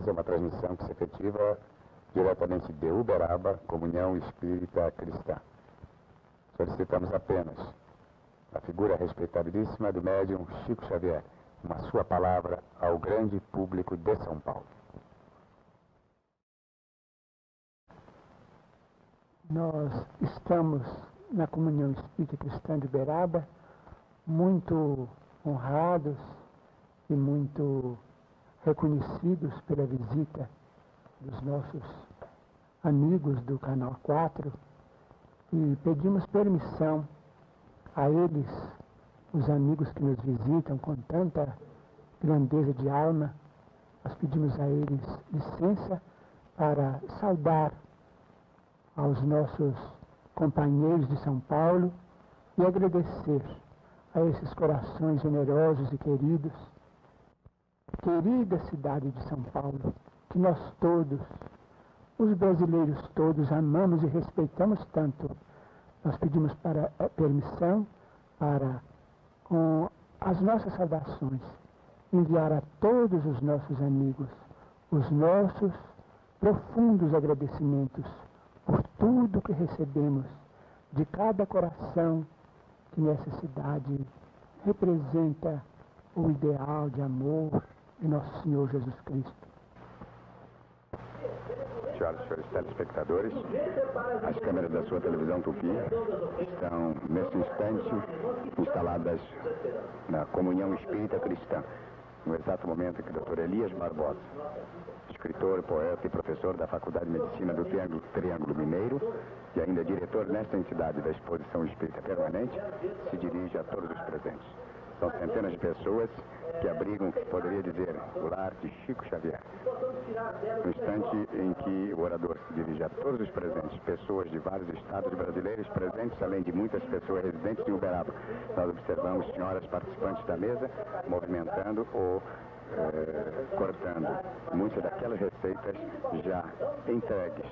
é uma transmissão que se efetiva diretamente de Uberaba, Comunhão Espírita Cristã. Solicitamos apenas a figura respeitabilíssima do médium Chico Xavier, uma sua palavra ao grande público de São Paulo. Nós estamos na Comunhão Espírita Cristã de Uberaba muito honrados e muito reconhecidos pela visita dos nossos amigos do Canal 4 e pedimos permissão a eles, os amigos que nos visitam com tanta grandeza de alma, nós pedimos a eles licença para saudar aos nossos companheiros de São Paulo e agradecer a esses corações generosos e queridos. Querida cidade de São Paulo, que nós todos, os brasileiros todos, amamos e respeitamos tanto. Nós pedimos para, eh, permissão para, com as nossas saudações, enviar a todos os nossos amigos os nossos profundos agradecimentos por tudo que recebemos de cada coração que nessa cidade representa o ideal de amor de nosso Senhor Jesus Cristo. Senhoras e senhores telespectadores, as câmeras da sua televisão Tupi estão, nesse instante, instaladas na Comunhão Espírita Cristã, no exato momento que o Dr. Elias Barbosa, escritor, poeta e professor da Faculdade de Medicina do Triângulo, Triângulo Mineiro e ainda diretor nesta entidade da Exposição Espírita Permanente, se dirige a todos os presentes. São centenas de pessoas que abrigam poderia dizer o lar de Chico Xavier. No instante em que o orador se dirige a todos os presentes, pessoas de vários estados brasileiros presentes, além de muitas pessoas residentes em Uberaba, nós observamos senhoras participantes da mesa movimentando o cortando muitas daquelas receitas já entregues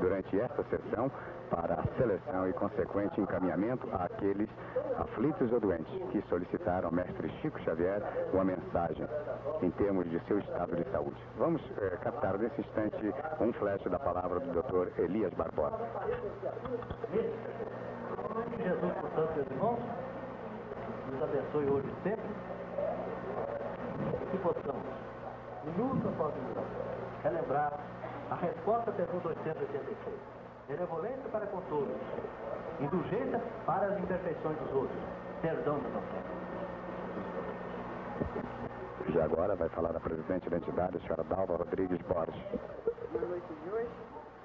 durante esta sessão para a seleção e consequente encaminhamento àqueles aflitos ou doentes que solicitaram ao mestre Chico Xavier uma mensagem em termos de seu estado de saúde. Vamos eh, captar nesse instante um flash da palavra do Dr. Elias Barbosa. Jesus, portanto, irmãos, nos abençoe hoje sempre que possamos, minuto após minuto, relembrar a resposta à pergunta 886. Benevolência para com todos, indulgência para as imperfeições dos outros, perdão das ofensas. Já agora vai falar a presidente da entidade, a senhora Dalva Rodrigues Borges. Na noite de hoje,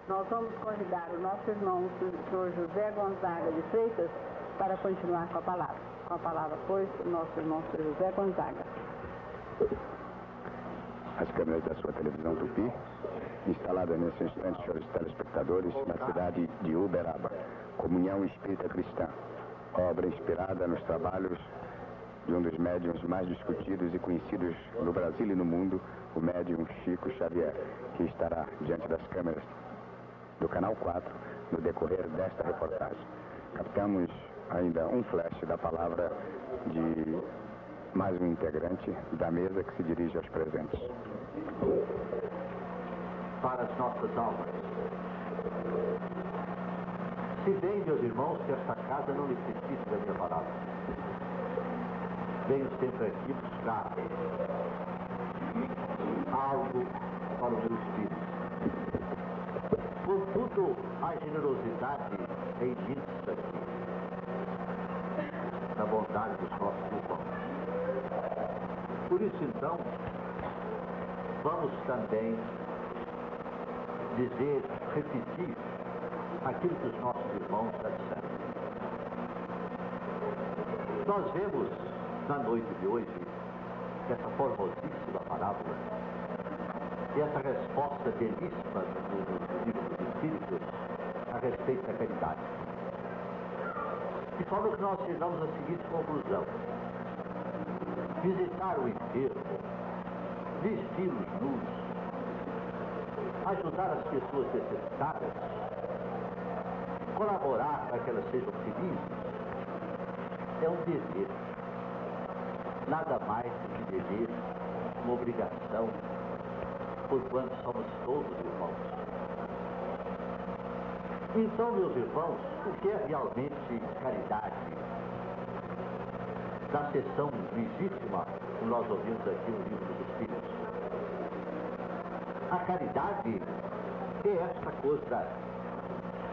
nós vamos convidar o nosso irmão, o senhor José Gonzaga de Freitas, para continuar com a palavra. Com a palavra, pois, o nosso irmão, o senhor José Gonzaga. As câmeras da sua televisão Tupi, instaladas nesse instante, senhores telespectadores, na cidade de Uberaba. Comunhão Espírita Cristã, obra inspirada nos trabalhos de um dos médiums mais discutidos e conhecidos no Brasil e no mundo, o médium Chico Xavier, que estará diante das câmeras do Canal 4 no decorrer desta reportagem. Captamos ainda um flash da palavra de mais um integrante da mesa que se dirige aos presentes. Para as nossas almas. Se bem, meus irmãos, que esta casa não necessita da minha palavra. Venho sempre aqui buscar algo para o meu espírito. Contudo, a generosidade é imensa na bondade dos nossos irmãos. Por isso, então, vamos também dizer, repetir aquilo que os nossos irmãos já disseram. Nós vemos na noite de hoje essa formosíssima parábola e essa resposta belíssima do, livro dos Espíritos a respeito da caridade. De forma que nós chegamos à seguinte conclusão. Visitar o enfermo, vestir os nus, ajudar as pessoas necessitadas, colaborar para que elas sejam felizes, é um dever. Nada mais do que dever, uma obrigação porquanto somos todos irmãos. Então, meus irmãos, o que é realmente caridade? Na sessão lindíssima que nós ouvimos aqui no livro dos Espíritos. A caridade é esta coisa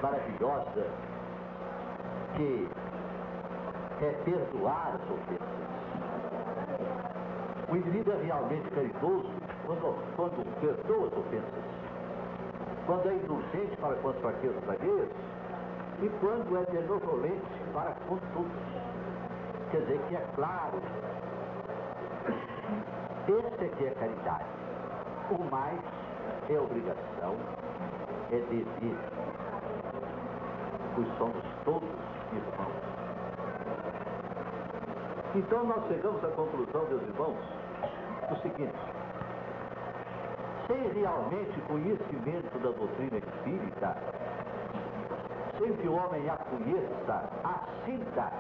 maravilhosa que é perdoar as ofensas. O indivíduo é realmente caridoso quando, quando perdoa as ofensas, quando é indulgente para com as fraquezas alheias e quando é benevolente para com todos. Quer dizer que é claro. Esse que é caridade. O mais é obrigação, é dever. Pois somos todos irmãos. Então nós chegamos à conclusão, meus irmãos, do seguinte. Sem realmente conhecimento da doutrina espírita, sem que o homem a conheça, a sinta,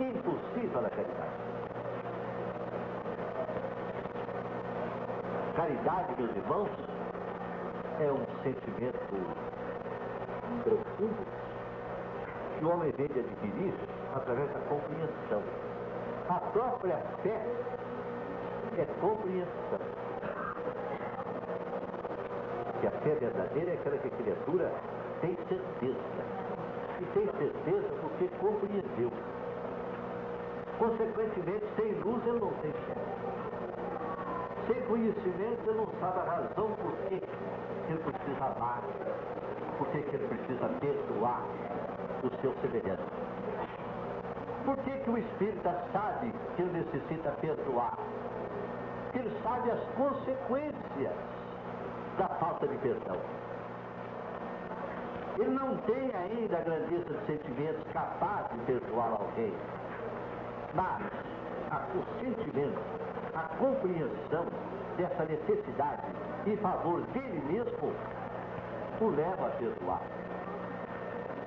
impossível a caridade. Caridade, meus irmãos, é um sentimento profundo que o homem vem de adquirir através da compreensão. A própria fé é compreensão. Que a fé verdadeira é aquela que a criatura tem certeza. E tem certeza porque compreendeu. Consequentemente, sem luz ele não tem fé. Sem conhecimento ele não sabe a razão por que ele precisa amar, por que ele precisa perdoar o seu semelhante. Por que, que o espírita sabe que ele necessita perdoar? Porque ele sabe as consequências da falta de perdão. Ele não tem ainda a grandeza de sentimentos capaz de perdoar alguém. Mas o sentimento, a compreensão dessa necessidade em favor dele mesmo o leva a perdoar.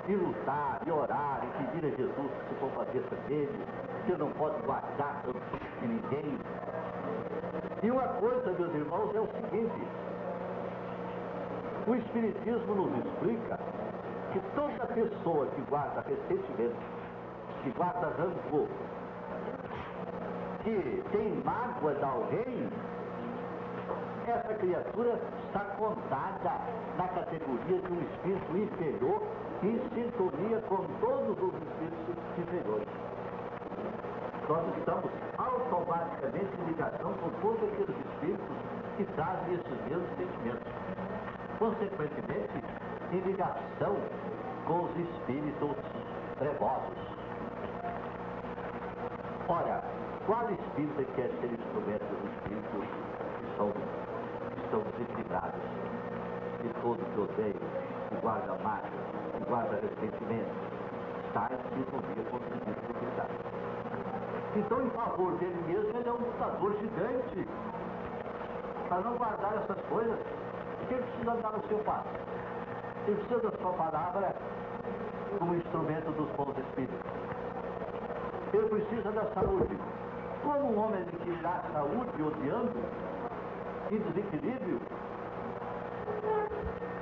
E lutar, e orar, e pedir a Jesus que se compadeça dele, que não pode guardar de ninguém. E uma coisa, meus irmãos, é o seguinte: o Espiritismo nos explica que toda pessoa que guarda ressentimento, que guarda rancor, que tem mágoa de alguém, essa criatura está contada na categoria de um espírito inferior em sintonia com todos os espíritos inferiores. Nós estamos automaticamente em ligação com todos aqueles espíritos que trazem esses mesmos sentimentos. Consequentemente, em ligação com os espíritos trevosos. Ora, qual espírito quer ser instrumento dos espíritos que são, que estão desequilibrados, de todos que odeiam, que guarda mágoa, que guarda ressentimento, está em sintonia com os espíritos desequilibrados. Então, em favor dele mesmo, ele é um lutador gigante. Para não guardar essas coisas, ele precisa andar no seu passo. Ele precisa da sua palavra como instrumento dos bons espíritos. Ele precisa da saúde. Como um homem adquirirá saúde odiando e desequilíbrio?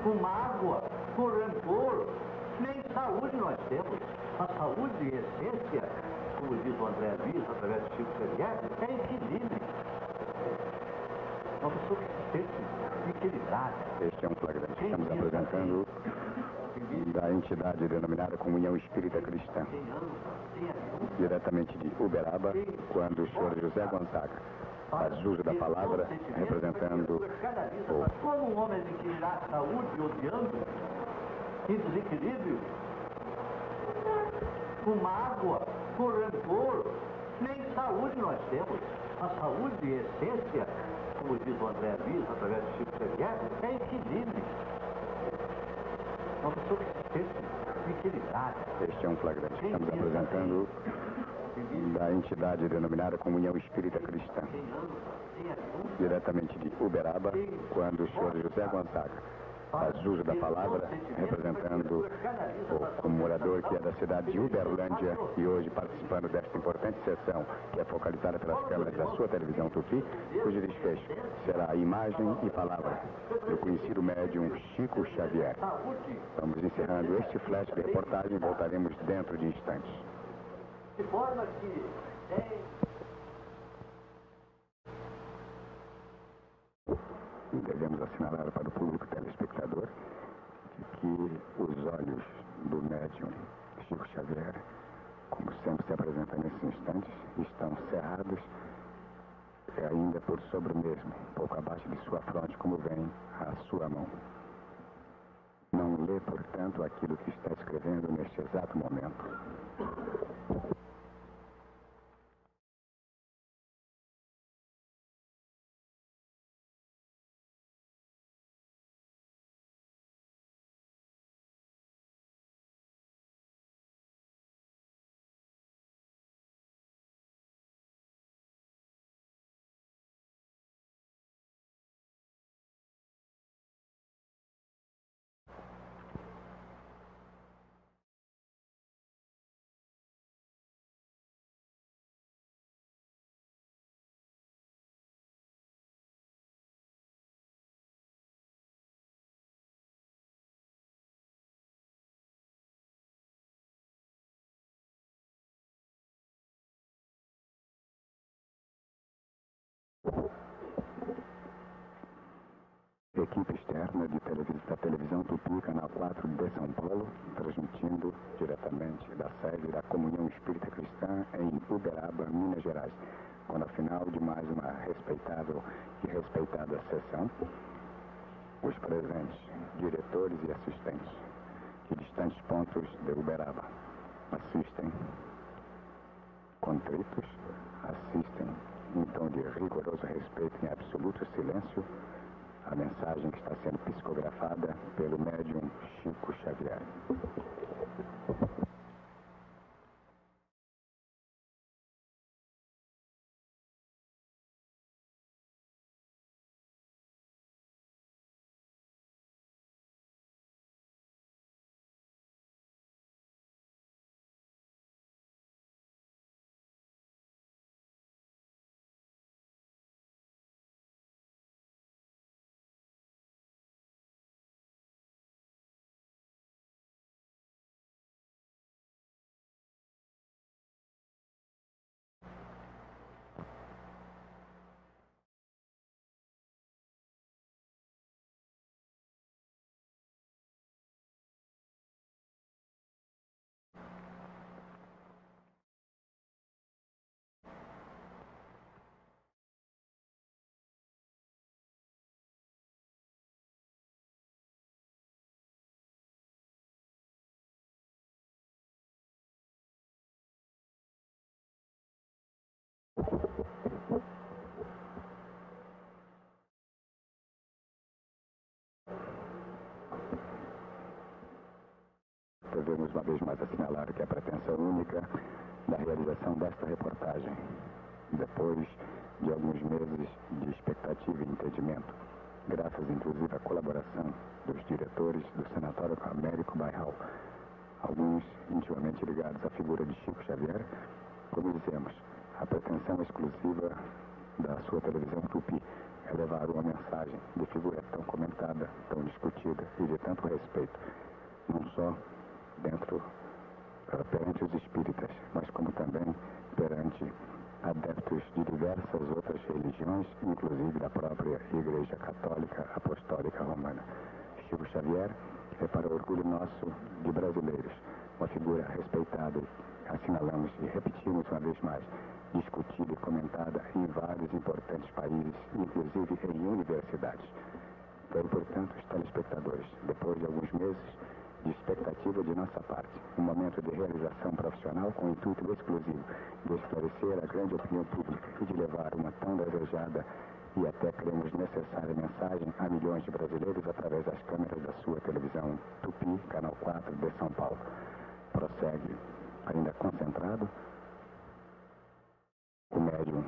Com mágoa, com rancor, nem saúde nós temos. A saúde, em essência, como diz o André Luiz, através do Chico Xavier, é equilíbrio. Uma pessoa que se sente equilibrada. Este é um flagrante. Estamos apresentando da entidade denominada Comunhão Espírita Cristã, diretamente de Uberaba, quando o senhor José Gonzaga faz uso da palavra representando o Como um homem adquirirá saúde odiando e desequilíbrio? Com mágoa, com rancor, nem saúde nós temos. A saúde, em essência, como diz o André Luiz, através do Chico Xavier, é equilíbrio. Uma pessoa que se. Este é um flagrante. Estamos apresentando da entidade denominada Comunhão Espírita Cristã, diretamente de Uberaba, quando o senhor José Gonzaga faz uso da palavra, representando o comemorador que é da cidade de Uberlândia e hoje participando desta importante sessão que é focalizada pelas câmeras da sua televisão Tupi, cujo desfecho será imagem e palavra do conhecido médium Chico Xavier. Vamos encerrando este flash de reportagem e voltaremos dentro de instantes. De forma que Devemos assinalar para o público telespectador que os olhos do médium Chico Xavier, como sempre se apresenta nesses instantes, estão cerrados e ainda por sobre mesmo, pouco abaixo de sua fronte, como vem a sua mão. Não lê, portanto, aquilo que está escrevendo neste exato momento. Equipe externa de televis da televisão Tupi, Canal 4 de São Paulo, transmitindo diretamente da sede da Comunhão Espírita Cristã em Uberaba, Minas Gerais. Quando ao final de mais uma respeitável e respeitada sessão, os presentes, diretores e assistentes de distantes pontos de Uberaba assistem contritos, assistem em tom de rigoroso respeito em absoluto silêncio a mensagem que está sendo psicografada pelo médium Chico Xavier. Devemos uma vez mais assinalar que a pretensão única da realização desta reportagem, depois de alguns meses de expectativa e entendimento, graças inclusive à colaboração dos diretores do Sanatório Américo Bairral, alguns intimamente ligados à figura de Chico Xavier, como dizemos, a pretensão exclusiva da sua televisão Tupi é levar uma mensagem de figura tão comentada, tão discutida e de tanto respeito, não só dentro, uh, perante os espíritas, mas como também perante adeptos de diversas outras religiões, inclusive da própria Igreja Católica Apostólica Romana. Chico Xavier é para orgulho nosso de brasileiros, uma figura respeitada, assinalamos e repetimos uma vez mais, discutida e comentada em vários importantes países, inclusive em universidades. Então, portanto, os telespectadores, depois de alguns meses de expectativa de nossa parte, um momento de realização profissional com o intuito exclusivo de esclarecer a grande opinião pública e de levar uma tão desejada e até cremos necessária mensagem a milhões de brasileiros através das câmeras da sua televisão Tupi, Canal 4 de São Paulo. Prossegue, ainda concentrado, o médium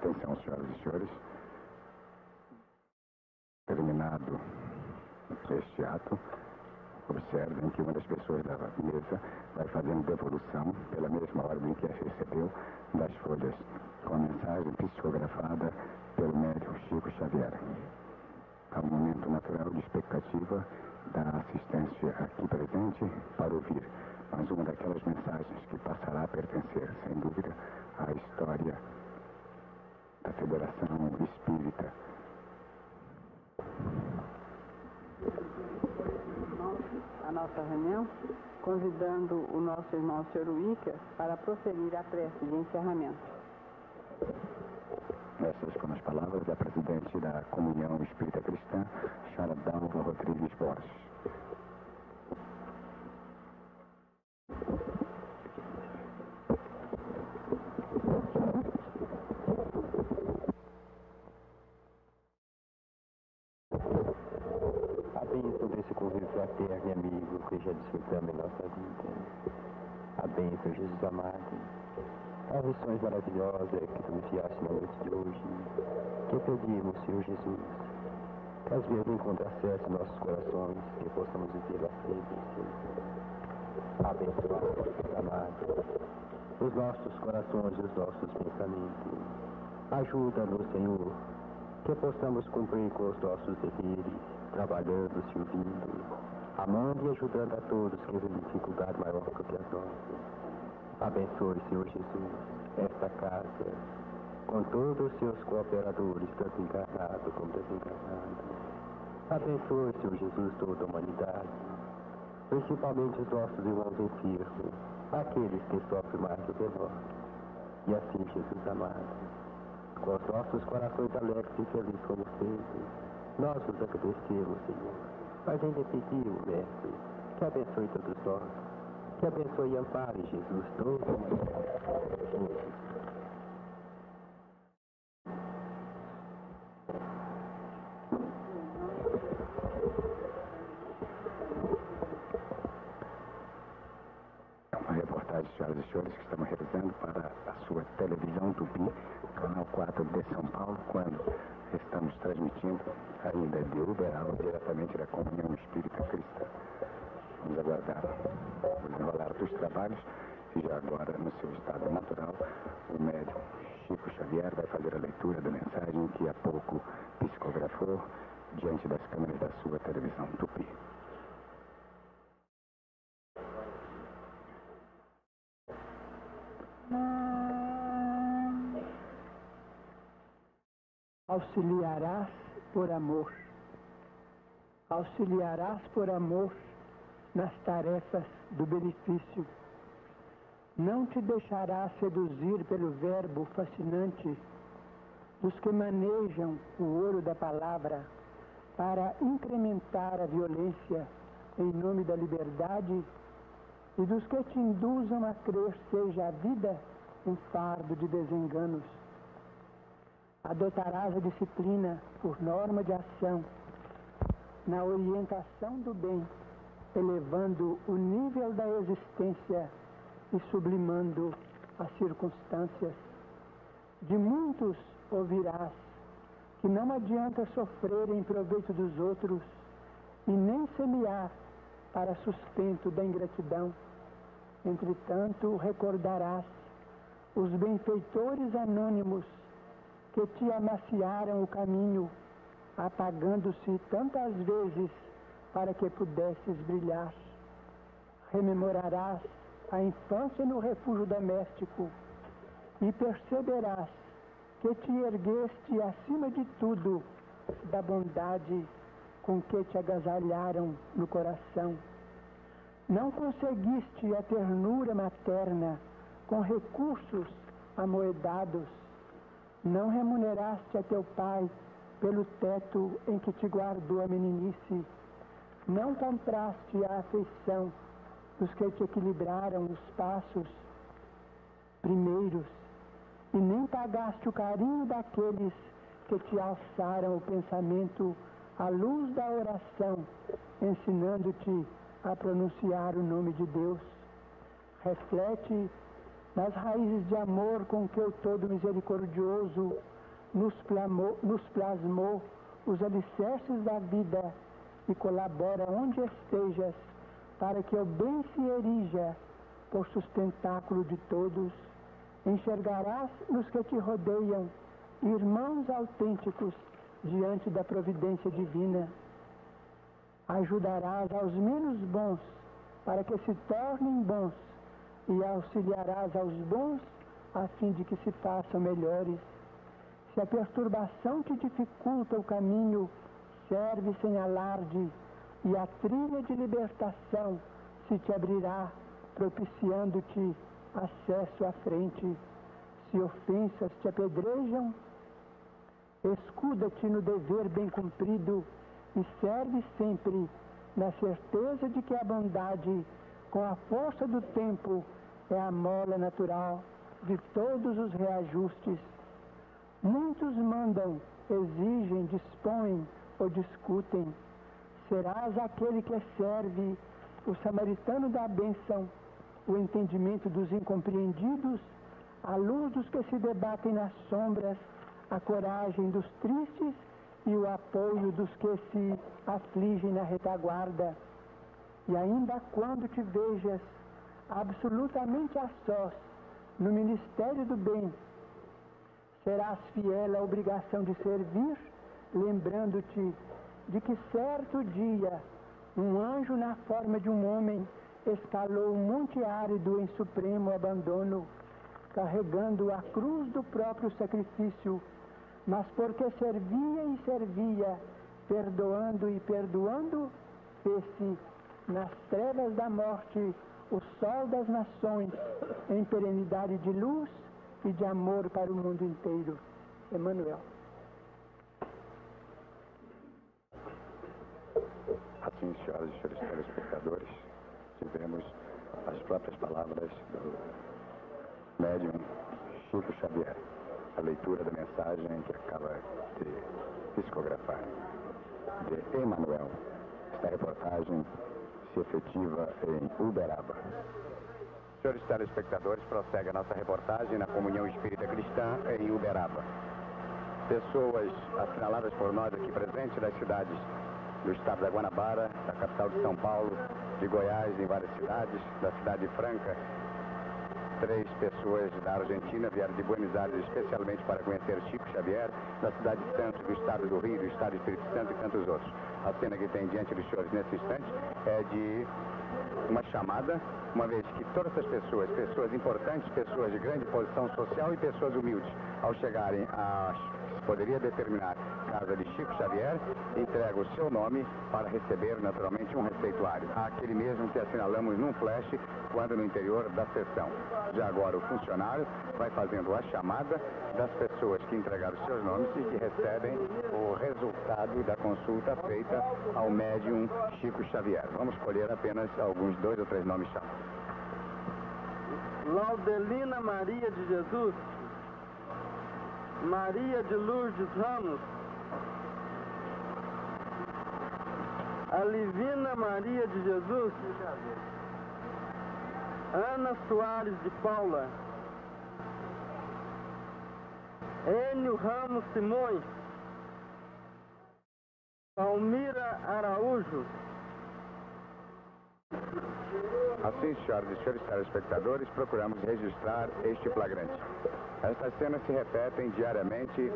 Atenção, senhoras e senhores. Terminado este ato, observem que uma das pessoas da mesa vai fazendo devolução, pela mesma ordem que a recebeu, das folhas, com a mensagem psicografada pelo médico Chico Xavier. Há um momento natural de expectativa da assistência aqui presente para ouvir mais uma daquelas mensagens que passará a pertencer, sem dúvida, à história da Federação Espírita. A nossa reunião, convidando o nosso irmão Sr. Wicca para proferir a prece de encerramento. Essas foram as palavras da presidente da Comunhão Espírita Cristã, Chara Dalva Rodrigues Borges. A bênção desse convívio fraterno e amigo que já desfrutamos em nossa vida. A bênção, Jesus amado. As lições maravilhosas que tu enviaste na noite de hoje. Que pedimos, Senhor Jesus, às vezes encontre acesso em nossos corações, que possamos viver a sempre, Senhor. Abençoa, Jesus amado, os nossos corações e os nossos pensamentos. Ajuda-nos, Senhor, que possamos cumprir com os nossos deveres, trabalhando, servindo, amando e ajudando a todos que têm dificuldade maior do que as nossas. Abençoe, Senhor Jesus, esta casa, com todos os seus cooperadores, tanto encarnados como desencarnados. Abençoe, Senhor Jesus, toda a humanidade, principalmente os nossos irmãos enfermos, aqueles que sofrem mais do que nós. E assim, Jesus amado, com os nossos corações alegres e felizes como sempre, nós nos agradecemos, Senhor. mas ainda pediu, mestre, que abençoe todos nós, que abençoe e ampare Jesus todos os senhoras e senhores que estamos realizando para a sua televisão Tupi, canal 4 de São Paulo, quando estamos transmitindo ainda de Uberaba diretamente da Comunhão Espírita Cristã. Vamos aguardar o desenrolar dos trabalhos e já agora, no seu estado natural, o médium Chico Xavier vai fazer a leitura da mensagem que há pouco psicografou diante das câmeras da sua televisão Tupi. Auxiliarás por amor. Auxiliarás por amor nas tarefas do benefício. Não te deixarás seduzir pelo verbo fascinante dos que manejam o ouro da palavra para incrementar a violência em nome da liberdade e dos que te induzam a crer seja a vida um fardo de desenganos adotarás a disciplina por norma de ação na orientação do bem, elevando o nível da existência e sublimando as circunstâncias. De muitos ouvirás que não adianta sofrer em proveito dos outros e nem semear para sustento da ingratidão. Entretanto, recordarás os benfeitores anônimos que te amaciaram o caminho, apagando-se tantas vezes para que pudesses brilhar. Rememorarás a infância no refúgio doméstico e perceberás que te ergueste acima de tudo da bondade com que te agasalharam no coração. Não conseguiste a ternura materna com recursos amoedados não remuneraste a teu pai pelo teto em que te guardou a meninice. Não compraste a afeição dos que te equilibraram os passos primeiros. E nem pagaste o carinho daqueles que te alçaram o pensamento à luz da oração, ensinando-te a pronunciar o nome de Deus. Reflete nas raízes de amor com que o Todo Misericordioso nos, plamou, nos plasmou os alicerces da vida e colabora onde estejas para que o bem se erija por sustentáculo de todos. Enxergarás nos que te rodeiam irmãos autênticos diante da providência divina. Ajudarás aos menos bons para que se tornem bons e auxiliarás aos bons a fim de que se façam melhores. Se a perturbação te dificulta o caminho, serve sem alarde, e a trilha de libertação se te abrirá, propiciando-te acesso à frente. Se ofensas te apedrejam, escuda-te no dever bem cumprido e serve sempre na certeza de que a bondade, com a força do tempo, é a mola natural de todos os reajustes. Muitos mandam, exigem, dispõem ou discutem. Serás aquele que serve, o samaritano da bênção, o entendimento dos incompreendidos, a luz dos que se debatem nas sombras, a coragem dos tristes e o apoio dos que se afligem na retaguarda. E ainda quando te vejas absolutamente a sós no ministério do bem, serás fiel à obrigação de servir, lembrando-te de que certo dia um anjo na forma de um homem escalou um monte árido em supremo abandono, carregando a cruz do próprio sacrifício, mas porque servia e servia, perdoando e perdoando, fez-se nas trevas da morte o sol das nações em perenidade de luz e de amor para o mundo inteiro. Emmanuel. Assim, senhoras e senhores telespectadores, tivemos as próprias palavras do médium Chico Xavier, a leitura da mensagem que acaba de psicografar de Emanuel. Esta reportagem se efetiva em Uberaba. Senhores telespectadores, prossegue a nossa reportagem na Comunhão Espírita Cristã em Uberaba. Pessoas assinaladas por nós aqui presentes das cidades do estado da Guanabara, da capital de São Paulo, de Goiás, em várias cidades, da cidade de Franca. Três pessoas da Argentina vieram de Buenos Aires especialmente para conhecer Chico Xavier, da cidade de Santos, do estado do Rio, do estado do Espírito Santo e tantos outros. A cena que tem diante dos senhores nesse instante é de uma chamada, uma vez que todas essas pessoas, pessoas importantes, pessoas de grande posição social e pessoas humildes, ao chegarem às poderia determinar casa de Chico Xavier, entrega o seu nome para receber naturalmente um receituário, aquele mesmo que assinalamos num flash quando no interior da sessão. Já agora o funcionário vai fazendo a chamada das pessoas que entregaram seus nomes e que recebem o resultado da consulta feita ao médium Chico Xavier. Vamos escolher apenas alguns dois ou três nomes chamados. Laudelina Maria de Jesus, Maria de Lourdes Ramos, Alivina Maria de Jesus, Ana Soares de Paula, Enio Ramos Simões, Palmira Araújo, Assim, senhoras e senhores telespectadores, procuramos registrar este flagrante. Estas cenas se repetem diariamente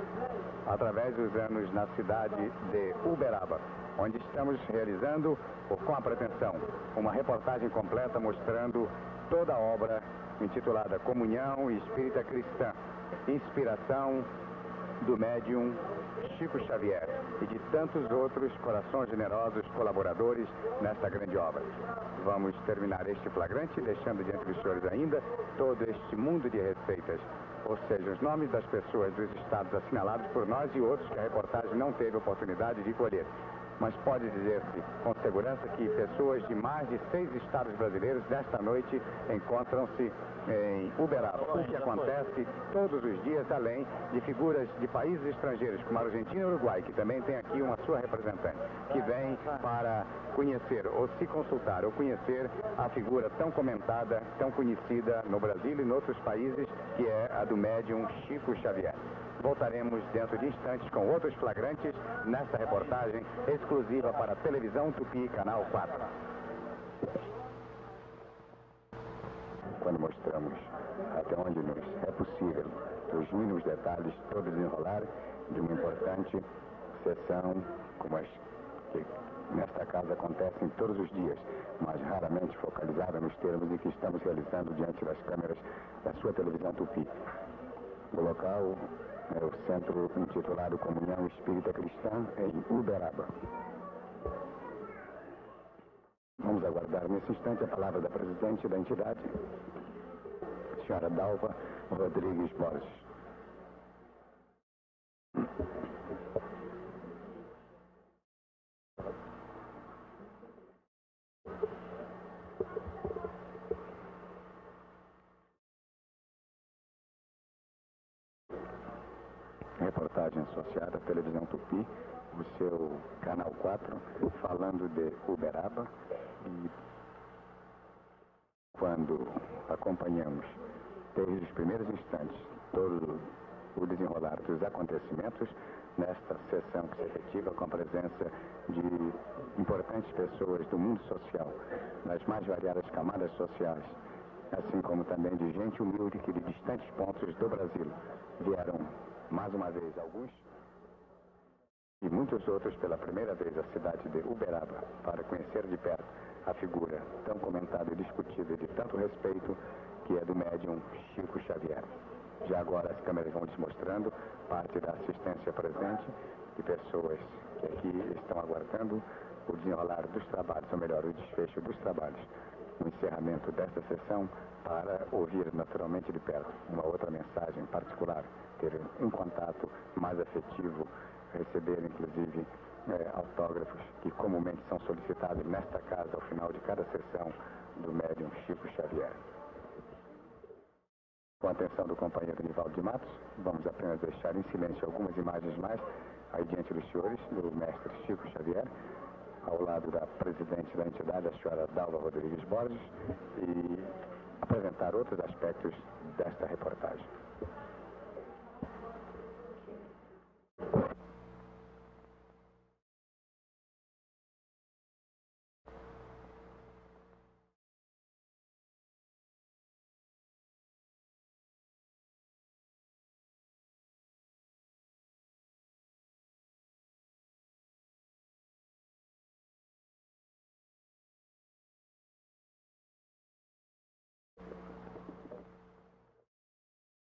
através dos anos na cidade de Uberaba, onde estamos realizando, com a pretensão, uma reportagem completa mostrando toda a obra intitulada Comunhão Espírita Cristã, Inspiração do médium Chico Xavier e de tantos outros corações generosos colaboradores nesta grande obra. Vamos terminar este flagrante deixando diante dos senhores ainda todo este mundo de receitas, ou seja, os nomes das pessoas dos estados assinalados por nós e outros que a reportagem não teve oportunidade de colher mas pode dizer-se com segurança que pessoas de mais de seis estados brasileiros nesta noite encontram-se em Uberaba, o que acontece todos os dias, além de figuras de países estrangeiros como a Argentina e Uruguai, que também tem aqui uma sua representante, que vem para conhecer ou se consultar ou conhecer a figura tão comentada, tão conhecida no Brasil e em outros países, que é a do médium Chico Xavier. Voltaremos dentro de instantes com outros flagrantes nesta reportagem exclusiva para a televisão Tupi, canal 4. Quando mostramos até onde nos é possível os mínimos detalhes, todo desenrolar de uma importante sessão como as que nesta casa acontecem todos os dias, mas raramente focalizada nos termos em que estamos realizando diante das câmeras da sua televisão Tupi. O local é o centro intitulado Comunhão Espírita Cristã em Uberaba. Vamos aguardar nesse instante a palavra da presidente da entidade, senhora Dalva Rodrigues Borges. Reportagem associada à televisão Tupi, o seu canal 4, falando de Uberaba. E quando acompanhamos desde os primeiros instantes todo o desenrolar dos acontecimentos nesta sessão que se efetiva com a presença de importantes pessoas do mundo social, nas mais variadas camadas sociais, assim como também de gente humilde que de distantes pontos do Brasil vieram mais uma vez alguns e muitos outros pela primeira vez a cidade de Uberaba para conhecer de perto a figura tão comentada e discutida de tanto respeito que é do médium Chico Xavier. Já agora as câmeras vão nos mostrando parte da assistência presente de pessoas que aqui estão aguardando o desenrolar dos trabalhos, ou melhor, o desfecho dos trabalhos, o encerramento desta sessão para ouvir naturalmente de perto uma outra mensagem particular ter um contato mais afetivo, receber inclusive é, autógrafos que comumente são solicitados nesta casa ao final de cada sessão do médium Chico Xavier. Com a atenção do companheiro Nivaldo de Matos, vamos apenas deixar em silêncio algumas imagens mais aí diante dos senhores, do mestre Chico Xavier, ao lado da presidente da entidade, a senhora Dalva Rodrigues Borges, e apresentar outros aspectos desta reportagem.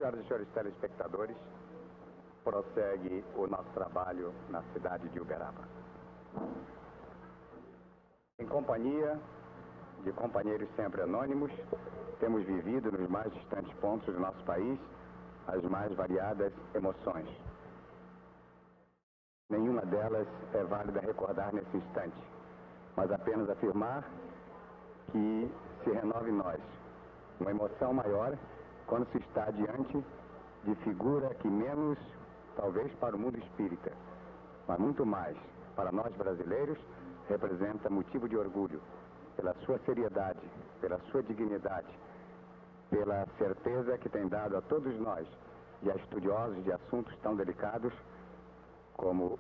Senhoras e senhores telespectadores, prossegue o nosso trabalho na cidade de Uberaba. Em companhia de companheiros sempre anônimos, temos vivido nos mais distantes pontos do nosso país as mais variadas emoções. Nenhuma delas é válida recordar nesse instante, mas apenas afirmar que se renove em nós uma emoção maior quando se está diante de figura que menos, talvez para o mundo espírita, mas muito mais para nós brasileiros, representa motivo de orgulho pela sua seriedade, pela sua dignidade, pela certeza que tem dado a todos nós e a estudiosos de assuntos tão delicados como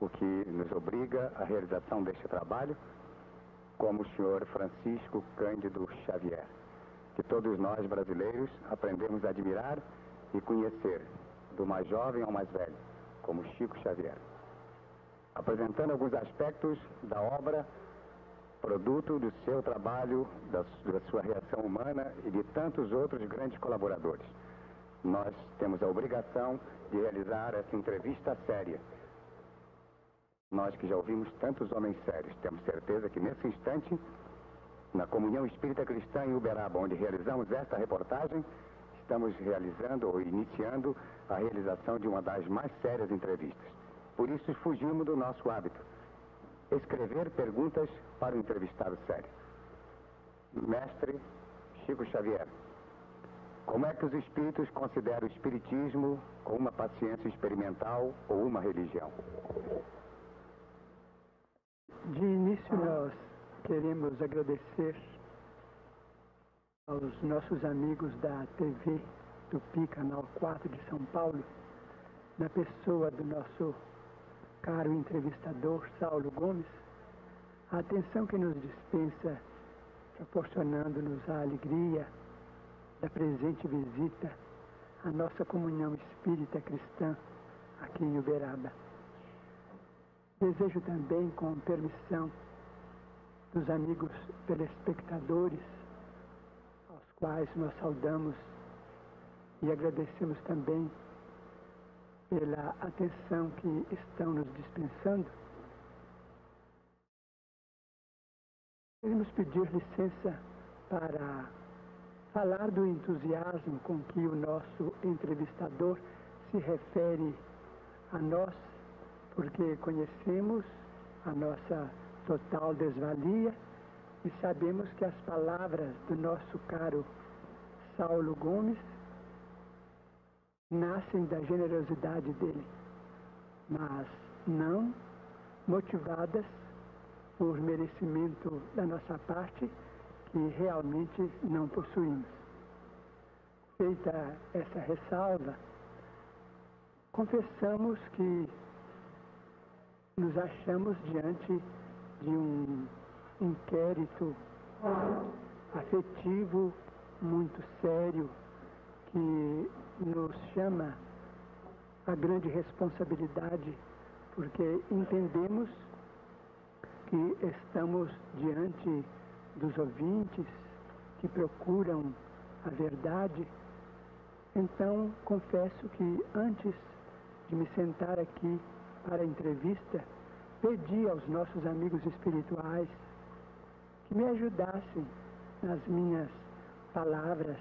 o que nos obriga à realização deste trabalho, como o senhor Francisco Cândido Xavier que todos nós brasileiros aprendemos a admirar e conhecer, do mais jovem ao mais velho, como Chico Xavier. Apresentando alguns aspectos da obra, produto do seu trabalho, da, da sua reação humana e de tantos outros grandes colaboradores. Nós temos a obrigação de realizar essa entrevista séria. Nós que já ouvimos tantos homens sérios, temos certeza que nesse instante na Comunhão Espírita Cristã em Uberaba, onde realizamos esta reportagem, estamos realizando ou iniciando a realização de uma das mais sérias entrevistas. Por isso fugimos do nosso hábito. Escrever perguntas para o entrevistado sério. Mestre Chico Xavier, como é que os espíritos consideram o espiritismo como uma paciência experimental ou uma religião? De início, nós queremos agradecer aos nossos amigos da TV Tupi, Canal 4 de São Paulo, na pessoa do nosso caro entrevistador Saulo Gomes, a atenção que nos dispensa, proporcionando-nos a alegria da presente visita à nossa comunhão espírita cristã aqui em Uberaba. Desejo também, com permissão dos amigos telespectadores, aos quais nós saudamos e agradecemos também pela atenção que estão nos dispensando. Queremos pedir licença para falar do entusiasmo com que o nosso entrevistador se refere a nós, porque conhecemos a nossa total desvalia e sabemos que as palavras do nosso caro Saulo Gomes nascem da generosidade dele, mas não motivadas por merecimento da nossa parte que realmente não possuímos. Feita essa ressalva, confessamos que nos achamos diante de um inquérito afetivo muito sério que nos chama a grande responsabilidade, porque entendemos que estamos diante dos ouvintes que procuram a verdade. Então, confesso que antes de me sentar aqui para a entrevista, pedi aos nossos amigos espirituais que me ajudassem nas minhas palavras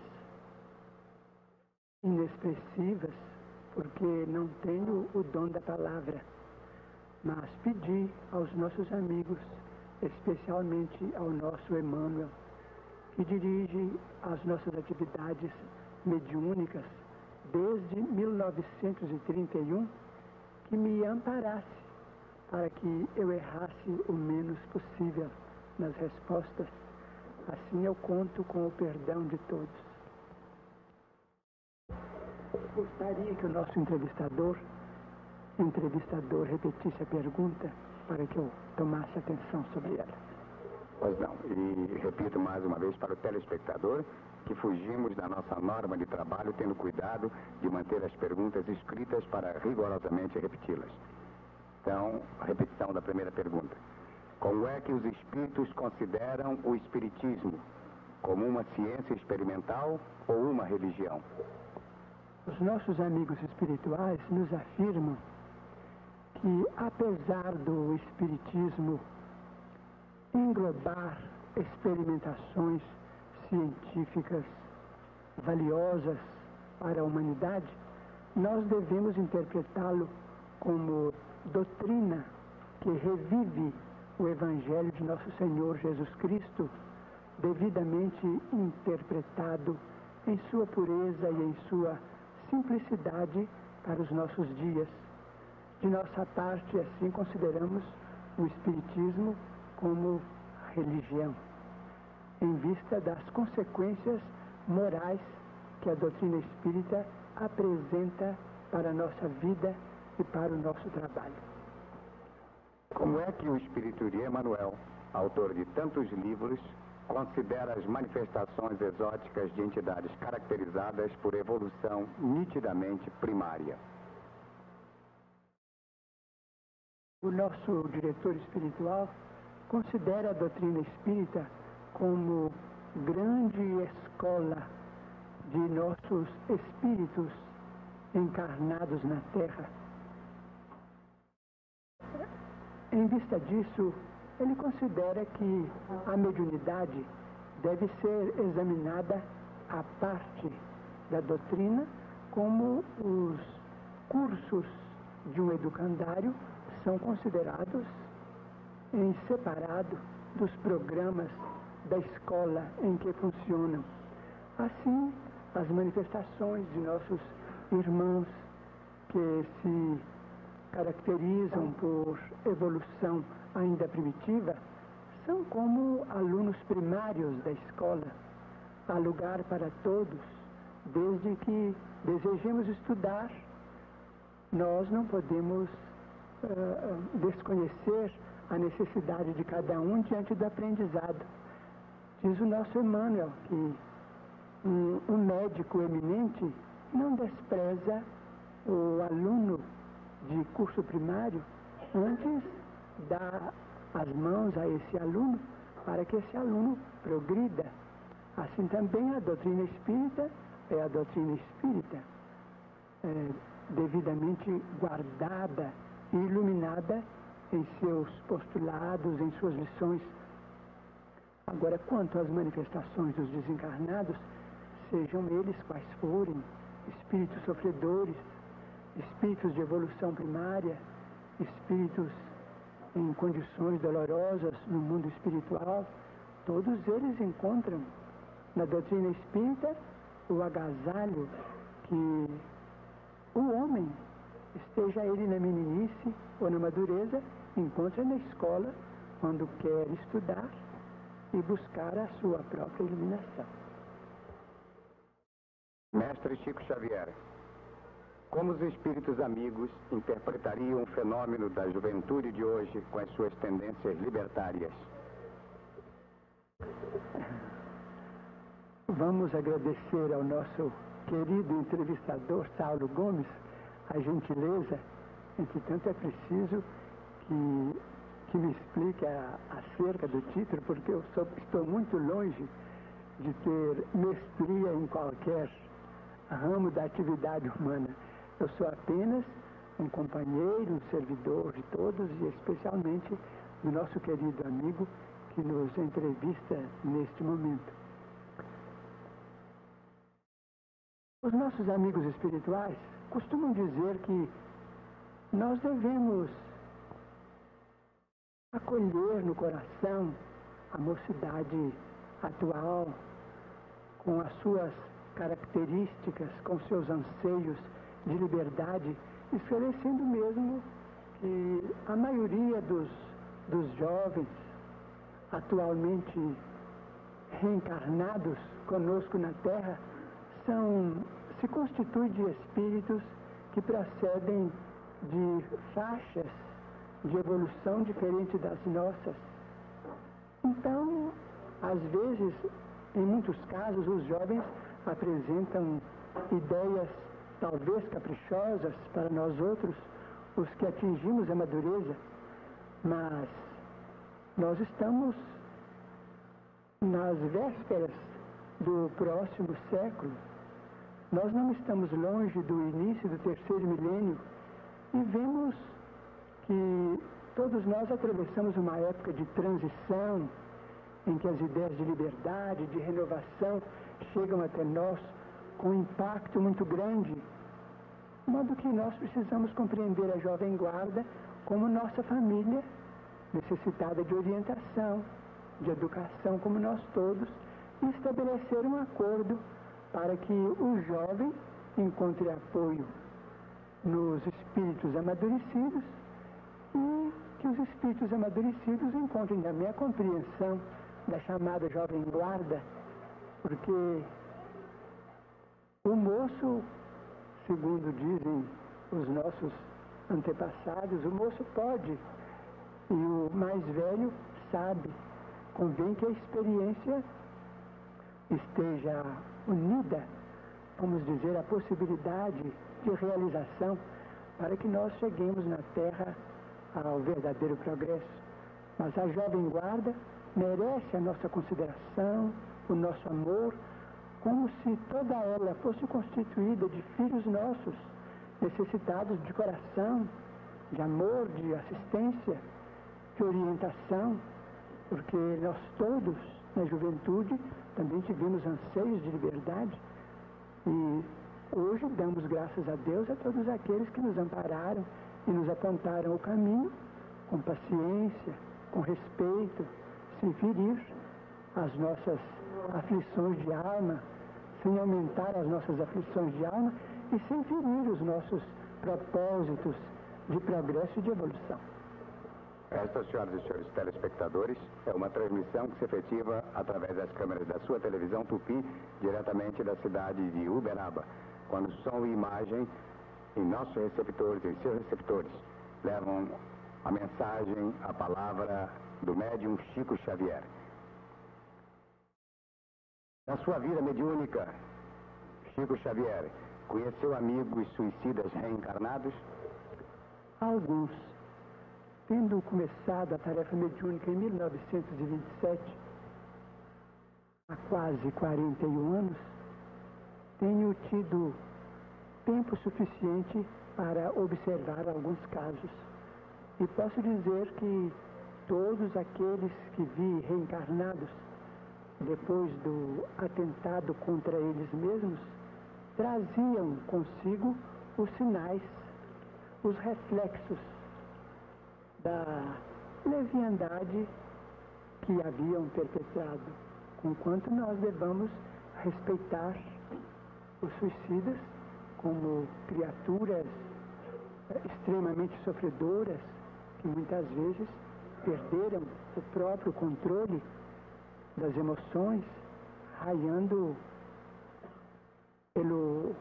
inexpressivas, porque não tenho o dom da palavra. mas pedi aos nossos amigos, especialmente ao nosso Emmanuel, que dirige as nossas atividades mediúnicas desde 1931, que me amparasse para que eu errasse o menos possível nas respostas. Assim eu conto com o perdão de todos. Gostaria que o nosso entrevistador, entrevistador repetisse a pergunta para que eu tomasse atenção sobre ela. Pois não. E repito mais uma vez para o telespectador que fugimos da nossa norma de trabalho tendo cuidado de manter as perguntas escritas para rigorosamente repeti-las. Então, repetição da primeira pergunta. Como é que os espíritos consideram o espiritismo? Como uma ciência experimental ou uma religião? Os nossos amigos espirituais nos afirmam que, apesar do espiritismo englobar experimentações científicas valiosas para a humanidade, nós devemos interpretá-lo como doutrina que revive o Evangelho de Nosso Senhor Jesus Cristo, devidamente interpretado em sua pureza e em sua simplicidade para os nossos dias. De nossa parte, assim consideramos o Espiritismo como religião, em vista das consequências morais que a doutrina espírita apresenta para a nossa vida e para o nosso trabalho. Como é que o espírito de Emmanuel, autor de tantos livros, considera as manifestações exóticas de entidades caracterizadas por evolução nitidamente primária? O nosso diretor espiritual considera a doutrina espírita como grande escola de nossos espíritos encarnados na Terra. Em vista disso, ele considera que a mediunidade deve ser examinada à parte da doutrina, como os cursos de um educandário são considerados em separado dos programas da escola em que funcionam. Assim, as manifestações de nossos irmãos que se caracterizam por evolução ainda primitiva são como alunos primários da escola. Há lugar para todos, desde que desejemos estudar. Nós não podemos uh, desconhecer a necessidade de cada um diante do aprendizado. Diz o nosso Emmanuel que um, um médico eminente não despreza o aluno de curso primário antes dá as mãos a esse aluno para que esse aluno progrida. Assim também a doutrina espírita é a doutrina espírita, é, devidamente guardada e iluminada em seus postulados, em suas lições. Agora, quanto às manifestações dos desencarnados, sejam eles quais forem, espíritos sofredores, espíritos de evolução primária, espíritos em condições dolorosas no mundo espiritual, todos eles encontram na doutrina espírita o agasalho que o homem, esteja ele na meninice ou na madureza, encontra na escola quando quer estudar e buscar a sua própria iluminação. Mestre Chico Xavier, como os espíritos amigos interpretariam o fenômeno da juventude de hoje com as suas tendências libertárias? Vamos agradecer ao nosso querido entrevistador Saulo Gomes a gentileza. Entretanto, é preciso que, que me explique a, acerca do título, porque eu sou, estou muito longe de ter mestria em qualquer ramo da atividade humana. Eu sou apenas um companheiro, um servidor de todos e especialmente do nosso querido amigo que nos entrevista neste momento. Os nossos amigos espirituais costumam dizer que nós devemos acolher no coração a mocidade atual, com as suas características, com seus anseios de liberdade, esclarecendo mesmo que a maioria dos, dos jovens atualmente reencarnados conosco na Terra são, se constituem de espíritos que procedem de faixas de evolução diferente das nossas. Então, às vezes, em muitos casos, os jovens apresentam ideias talvez caprichosas para nós outros, os que atingimos a madureza, mas nós estamos nas vésperas do próximo século. Nós não estamos longe do início do terceiro milênio e vemos que todos nós atravessamos uma época de transição em que as ideias de liberdade, de renovação chegam até nós com um impacto muito grande, de modo que nós precisamos compreender a jovem guarda como nossa família necessitada de orientação, de educação como nós todos, e estabelecer um acordo para que o jovem encontre apoio nos espíritos amadurecidos e que os espíritos amadurecidos encontrem também a compreensão da chamada jovem guarda, porque o moço, segundo dizem os nossos antepassados, o moço pode e o mais velho sabe. Convém que a experiência esteja unida, vamos dizer, a possibilidade de realização para que nós cheguemos na Terra ao verdadeiro progresso. Mas a jovem guarda merece a nossa consideração, o nosso amor, como se toda ela fosse constituída de filhos nossos, necessitados de coração, de amor, de assistência, de orientação, porque nós todos, na juventude, também tivemos anseios de liberdade. E hoje damos graças a Deus a todos aqueles que nos ampararam e nos apontaram o caminho com paciência, com respeito, sem ferir as nossas aflições de alma, sem aumentar as nossas aflições de alma e sem ferir os nossos propósitos de progresso e de evolução. Esta, senhoras e senhores telespectadores, é uma transmissão que se efetiva através das câmeras da sua televisão Tupi, diretamente da cidade de Uberaba, quando som e imagem em nossos receptores, em seus receptores, levam a mensagem, a palavra do médium Chico Xavier. Na sua vida mediúnica, Chico Xavier conheceu amigos suicidas reencarnados? Alguns. Tendo começado a tarefa mediúnica em 1927, há quase 41 anos, tenho tido tempo suficiente para observar alguns casos. E posso dizer que todos aqueles que vi reencarnados depois do atentado contra eles mesmos traziam consigo os sinais, os reflexos da leviandade que haviam perpetrado, enquanto nós devamos respeitar os suicidas como criaturas extremamente sofredoras que muitas vezes perderam o próprio controle das emoções, raiando pelo,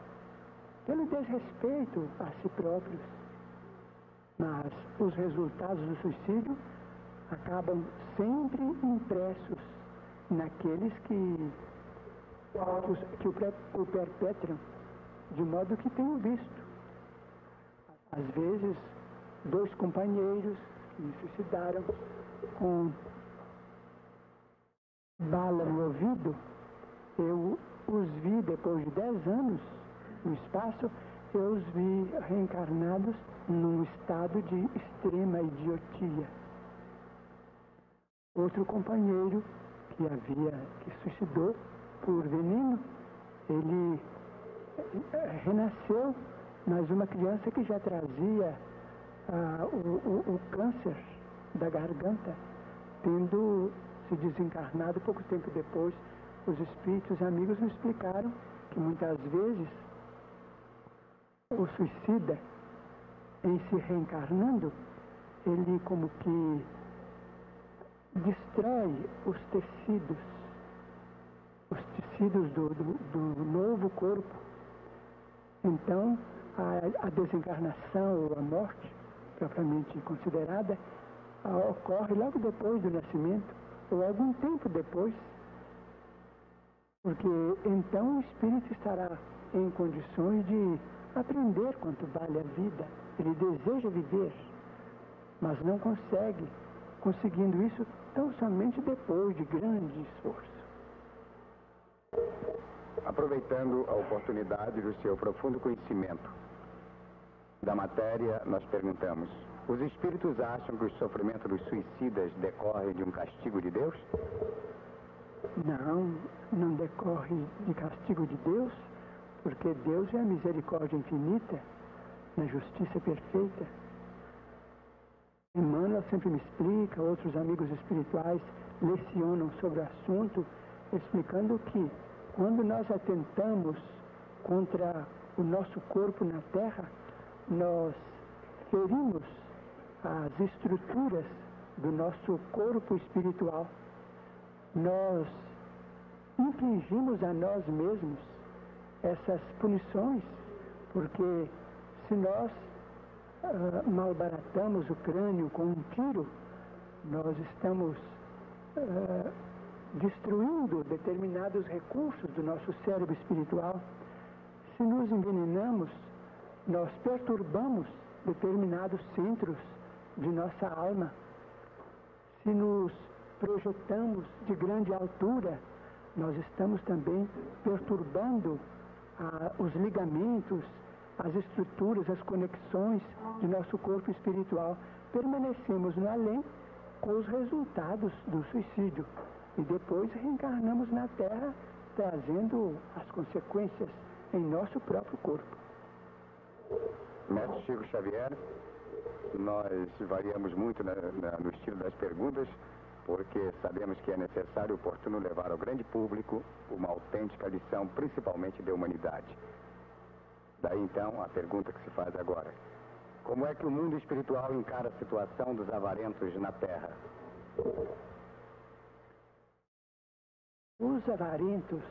pelo desrespeito a si próprios. Mas os resultados do suicídio acabam sempre impressos naqueles que, que o, o perpetram, de modo que tenho visto. Às vezes, dois companheiros que suicidaram com bala no ouvido, eu os vi depois de dez anos no espaço, eu os vi reencarnados num estado de extrema idiotia. Outro companheiro que havia, que suicidou por veneno, ele eh, renasceu, mas uma criança que já trazia ah, o, o, o câncer da garganta, tendo se desencarnado pouco tempo depois. Os espíritos amigos me explicaram que muitas vezes o suicida, em se reencarnando, ele como que destrói os tecidos, os tecidos do, do, do novo corpo. Então, a, a, desencarnação ou a morte, propriamente considerada, ocorre logo depois do nascimento, ou algum tempo depois, porque então o espírito estará em condições de aprender quanto vale a vida. Ele deseja viver, mas não consegue, conseguindo isso tão somente depois de grande esforço. Aproveitando a oportunidade do seu profundo conhecimento da matéria, nós perguntamos: os espíritos acham que o sofrimento dos suicidas decorre de um castigo de Deus? Não, não decorre de castigo de Deus, porque Deus é a misericórdia infinita, na justiça perfeita. Emmanuel sempre me explica, outros amigos espirituais lecionam sobre o assunto, explicando que quando nós atentamos contra o nosso corpo na terra, nós ferimos as estruturas do nosso corpo espiritual. Nós infligimos a nós mesmos essas punições, porque se nós uh, malbaratamos o crânio com um tiro, nós estamos uh, destruindo determinados recursos do nosso cérebro espiritual. Se nos envenenamos, nós perturbamos determinados centros de nossa alma. Se nos projetamos de grande altura, nós estamos também perturbando ah, os ligamentos, as estruturas, as conexões de nosso corpo espiritual. Permanecemos no além com os resultados do suicídio e depois reencarnamos na Terra trazendo as consequências em nosso próprio corpo. Mestre Chico Xavier, nós variamos muito na, na, no estilo das perguntas, porque sabemos que é necessário oportuno levar ao grande público uma autêntica lição, principalmente de humanidade. Daí então a pergunta que se faz agora: Como é que o mundo espiritual encara a situação dos avarentos na Terra? Os avarentos,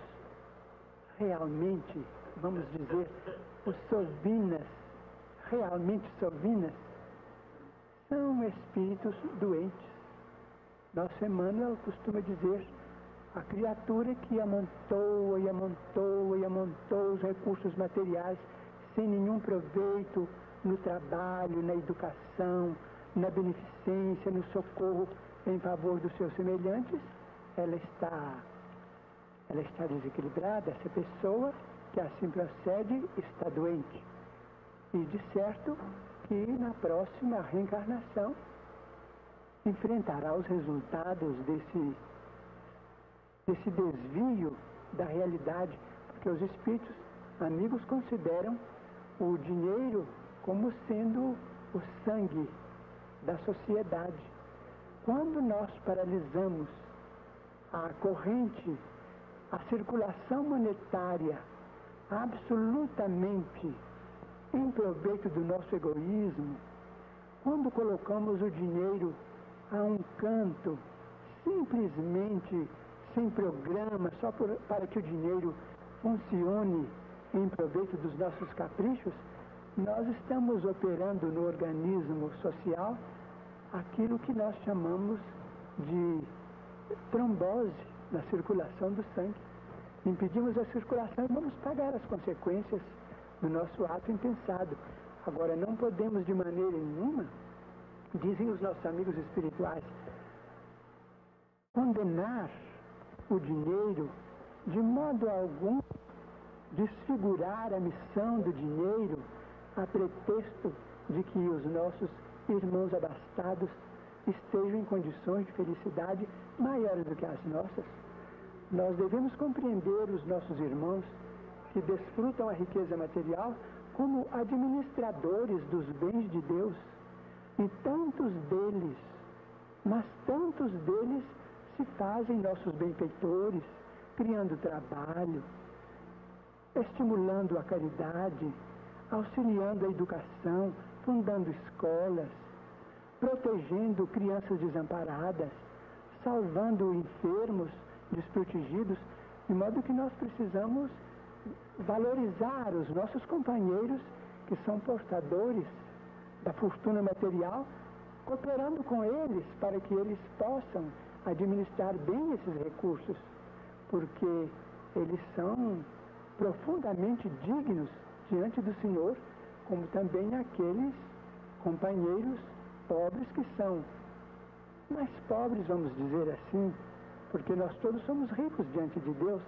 realmente, vamos dizer, os sovinas, realmente sovinas, são espíritos doentes. Nosso Emmanuel costuma dizer a criatura que amontoa e amontoa e amontoa os recursos materiais sem nenhum proveito no trabalho, na educação, na beneficência, no socorro em favor dos seus semelhantes, ela está, ela está desequilibrada. Essa pessoa que assim procede está doente. E de certo que na próxima reencarnação enfrentará os resultados desse, desse desvio da realidade, porque os espíritos amigos consideram o dinheiro como sendo o sangue da sociedade. Quando nós paralisamos a corrente, a circulação monetária absolutamente em proveito do nosso egoísmo, quando colocamos o dinheiro a um canto, simplesmente sem programa, só por, para que o dinheiro funcione em proveito dos nossos caprichos, nós estamos operando no organismo social aquilo que nós chamamos de trombose na circulação do sangue. Impedimos a circulação e vamos pagar as consequências do nosso ato impensado. Agora, não podemos de maneira nenhuma, dizem os nossos amigos espirituais, condenar o dinheiro de modo algum desfigurar a missão do dinheiro a pretexto de que os nossos irmãos abastados estejam em condições de felicidade maiores do que as nossas. Nós devemos compreender os nossos irmãos que desfrutam a riqueza material como administradores dos bens de Deus. E tantos deles mas tantos deles se fazem nossos benfeitores, criando trabalho, estimulando a caridade, auxiliando a educação, fundando escolas, protegendo crianças desamparadas, salvando enfermos, desprotegidos, de modo que nós precisamos valorizar os nossos companheiros que são portadores da fortuna material, cooperando com eles para que eles possam administrar bem esses recursos, porque eles são profundamente dignos diante do Senhor, como também aqueles companheiros pobres que são mais pobres, vamos dizer assim, porque nós todos somos ricos diante de Deus.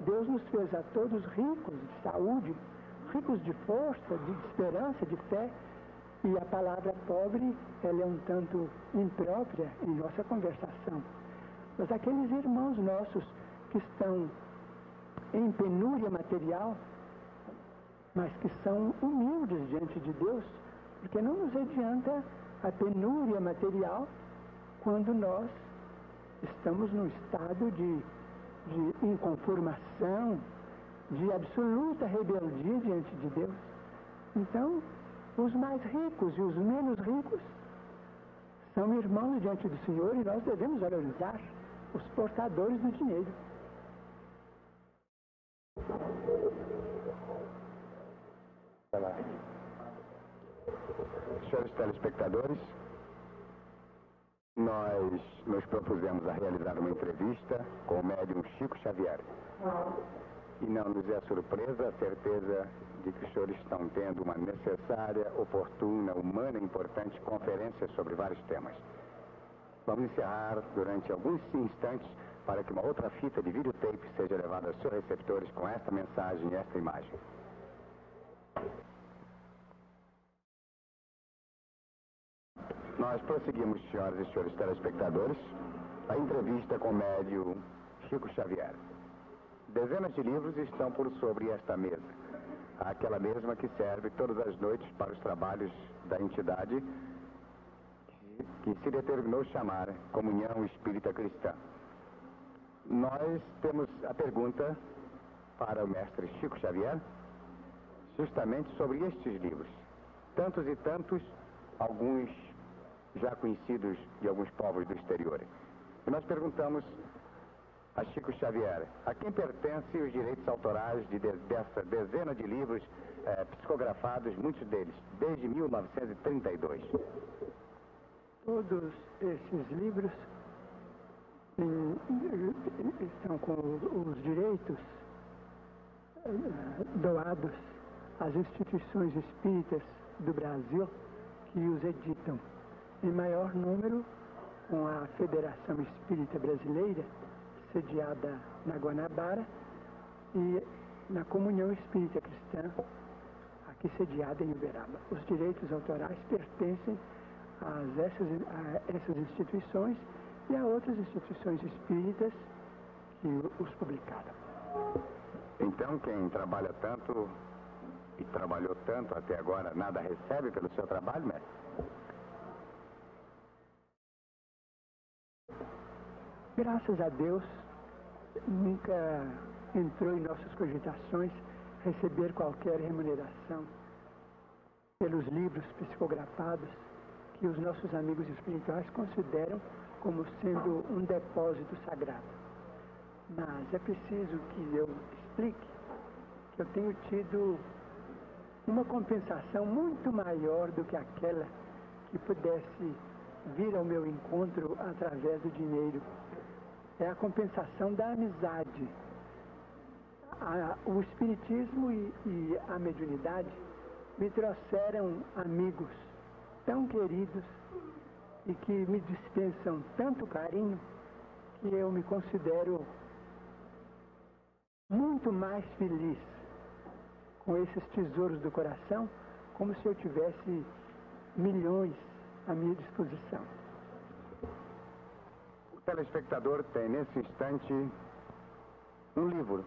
Deus nos fez a todos ricos de saúde, ricos de força, de esperança, de fé. E a palavra pobre, ela é um tanto imprópria em nossa conversação. Mas aqueles irmãos nossos que estão em penúria material, mas que são humildes diante de Deus, porque não nos adianta a penúria material quando nós estamos num estado de, de inconformação, de absoluta rebeldia diante de Deus. Então, os mais ricos e os menos ricos são irmãos diante do Senhor e nós devemos valorizar os portadores do dinheiro. Senhores telespectadores, nós nos propusemos a realizar uma entrevista com o médium Chico Xavier. E não nos é surpresa a certeza de que os senhores estão tendo uma necessária, oportuna, humana e importante conferência sobre vários temas. Vamos encerrar durante alguns instantes para que uma outra fita de videotape seja levada aos seus receptores com esta mensagem e esta imagem. Nós prosseguimos, senhoras e senhores telespectadores, a entrevista com o médio Chico Xavier. Dezenas de livros estão por sobre esta mesa. Aquela mesma que serve todas as noites para os trabalhos da entidade que se determinou chamar Comunhão Espírita Cristã. Nós temos a pergunta para o mestre Chico Xavier, justamente sobre estes livros. Tantos e tantos, alguns já conhecidos de alguns povos do exterior. E nós perguntamos a Chico Xavier, a quem pertencem os direitos autorais de, de, dessa dezena de livros eh, psicografados, muitos deles, desde 1932? Todos esses livros estão com os direitos eh, doados às instituições espíritas do Brasil que os editam em maior número com a Federação Espírita Brasileira, sediada na Guanabara, e na Comunhão Espírita Cristã, aqui sediada em Uberaba. Os direitos autorais pertencem a essas, a essas instituições e a outras instituições espíritas que os publicaram. Então, quem trabalha tanto e trabalhou tanto até agora, nada recebe pelo seu trabalho, mestre? Graças a Deus, nunca entrou em nossas cogitações receber qualquer remuneração pelos livros psicografados que os nossos amigos espirituais consideram como sendo um depósito sagrado. Mas é preciso que eu explique que eu tenho tido uma compensação muito maior do que aquela que pudesse vir ao meu encontro através do dinheiro é a compensação da amizade. A, o Espiritismo e, e a mediunidade me trouxeram amigos tão queridos e que me dispensam tanto carinho que eu me considero muito mais feliz com esses tesouros do coração, como se eu tivesse milhões à minha disposição telespectador tem nesse instante um livro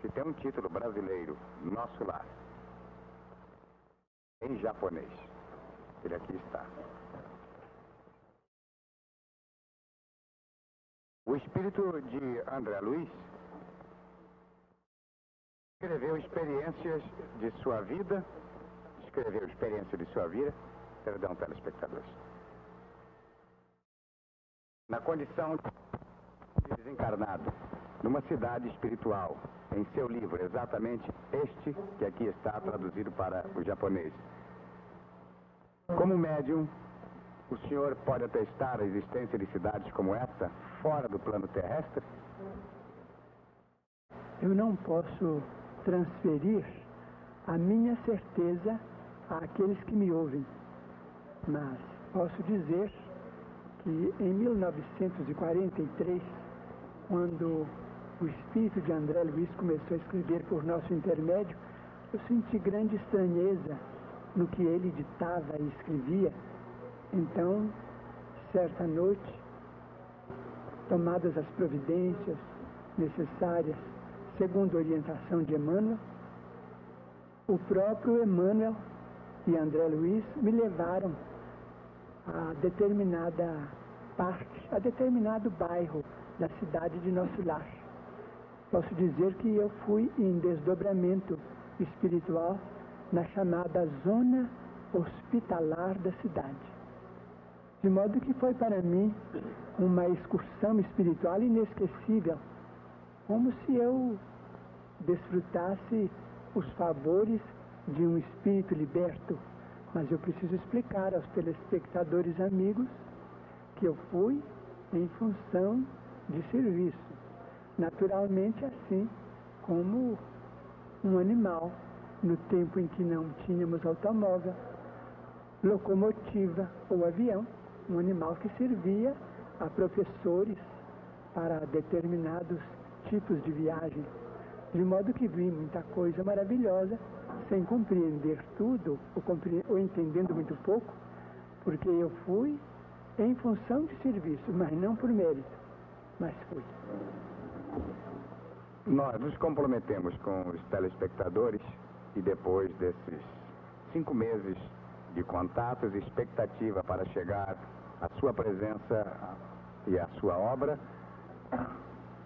que tem um título brasileiro, Nosso Lar, em japonês. Ele aqui está. O espírito de André Luiz escreveu experiências de sua vida, escreveu experiência de sua vida, perdão, telespectadores. Na condição de desencarnado, numa cidade espiritual, em seu livro, exatamente este que aqui está traduzido para o japonês. Como médium, o senhor pode atestar a existência de cidades como essa fora do plano terrestre? Eu não posso transferir a minha certeza àqueles que me ouvem, mas posso dizer que em 1943, quando o espírito de André Luiz começou a escrever por nosso intermédio, eu senti grande estranheza no que ele ditava e escrevia. Então, certa noite, tomadas as providências necessárias, segundo a orientação de Emmanuel, o próprio Emmanuel e André Luiz me levaram a determinada parte, a determinado bairro da cidade de nosso lar. Posso dizer que eu fui em desdobramento espiritual na chamada zona hospitalar da cidade. De modo que foi para mim uma excursão espiritual inesquecível, como se eu desfrutasse os favores de um espírito liberto. Mas eu preciso explicar aos telespectadores amigos que eu fui em função de serviço. Naturalmente, assim como um animal, no tempo em que não tínhamos automóvel, locomotiva ou avião, um animal que servia a professores para determinados tipos de viagem. De modo que vi muita coisa maravilhosa, sem compreender tudo, ou, compre... ou entendendo muito pouco, porque eu fui em função de serviço, mas não por mérito, mas fui. Nós nos comprometemos com os telespectadores e depois desses cinco meses de contatos e expectativa para chegar à sua presença e à sua obra,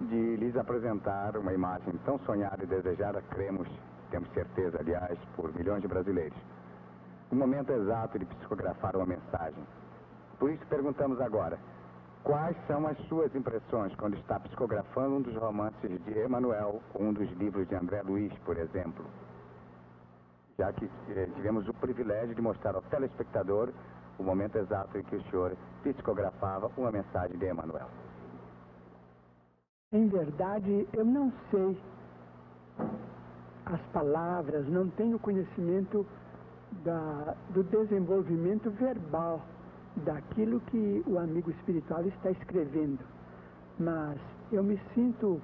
de lhes apresentar uma imagem tão sonhada e desejada, cremos, temos certeza, aliás, por milhões de brasileiros. O momento exato de psicografar uma mensagem. Por isso perguntamos agora, quais são as suas impressões quando está psicografando um dos romances de Emmanuel, um dos livros de André Luiz, por exemplo? Já que eh, tivemos o privilégio de mostrar ao telespectador o momento exato em que o senhor psicografava uma mensagem de Emmanuel. Em verdade, eu não sei as palavras, não tenho conhecimento da, do desenvolvimento verbal daquilo que o amigo espiritual está escrevendo, mas eu me sinto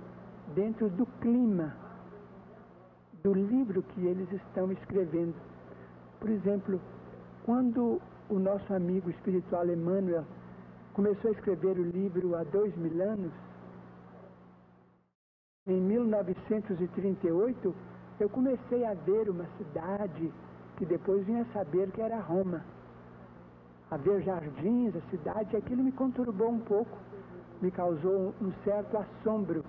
dentro do clima do livro que eles estão escrevendo. Por exemplo, quando o nosso amigo espiritual Emmanuel começou a escrever o livro há dois mil anos, em 1938, eu comecei a ver uma cidade que depois vinha saber que era Roma. A ver jardins, a cidade, aquilo me conturbou um pouco, me causou um certo assombro.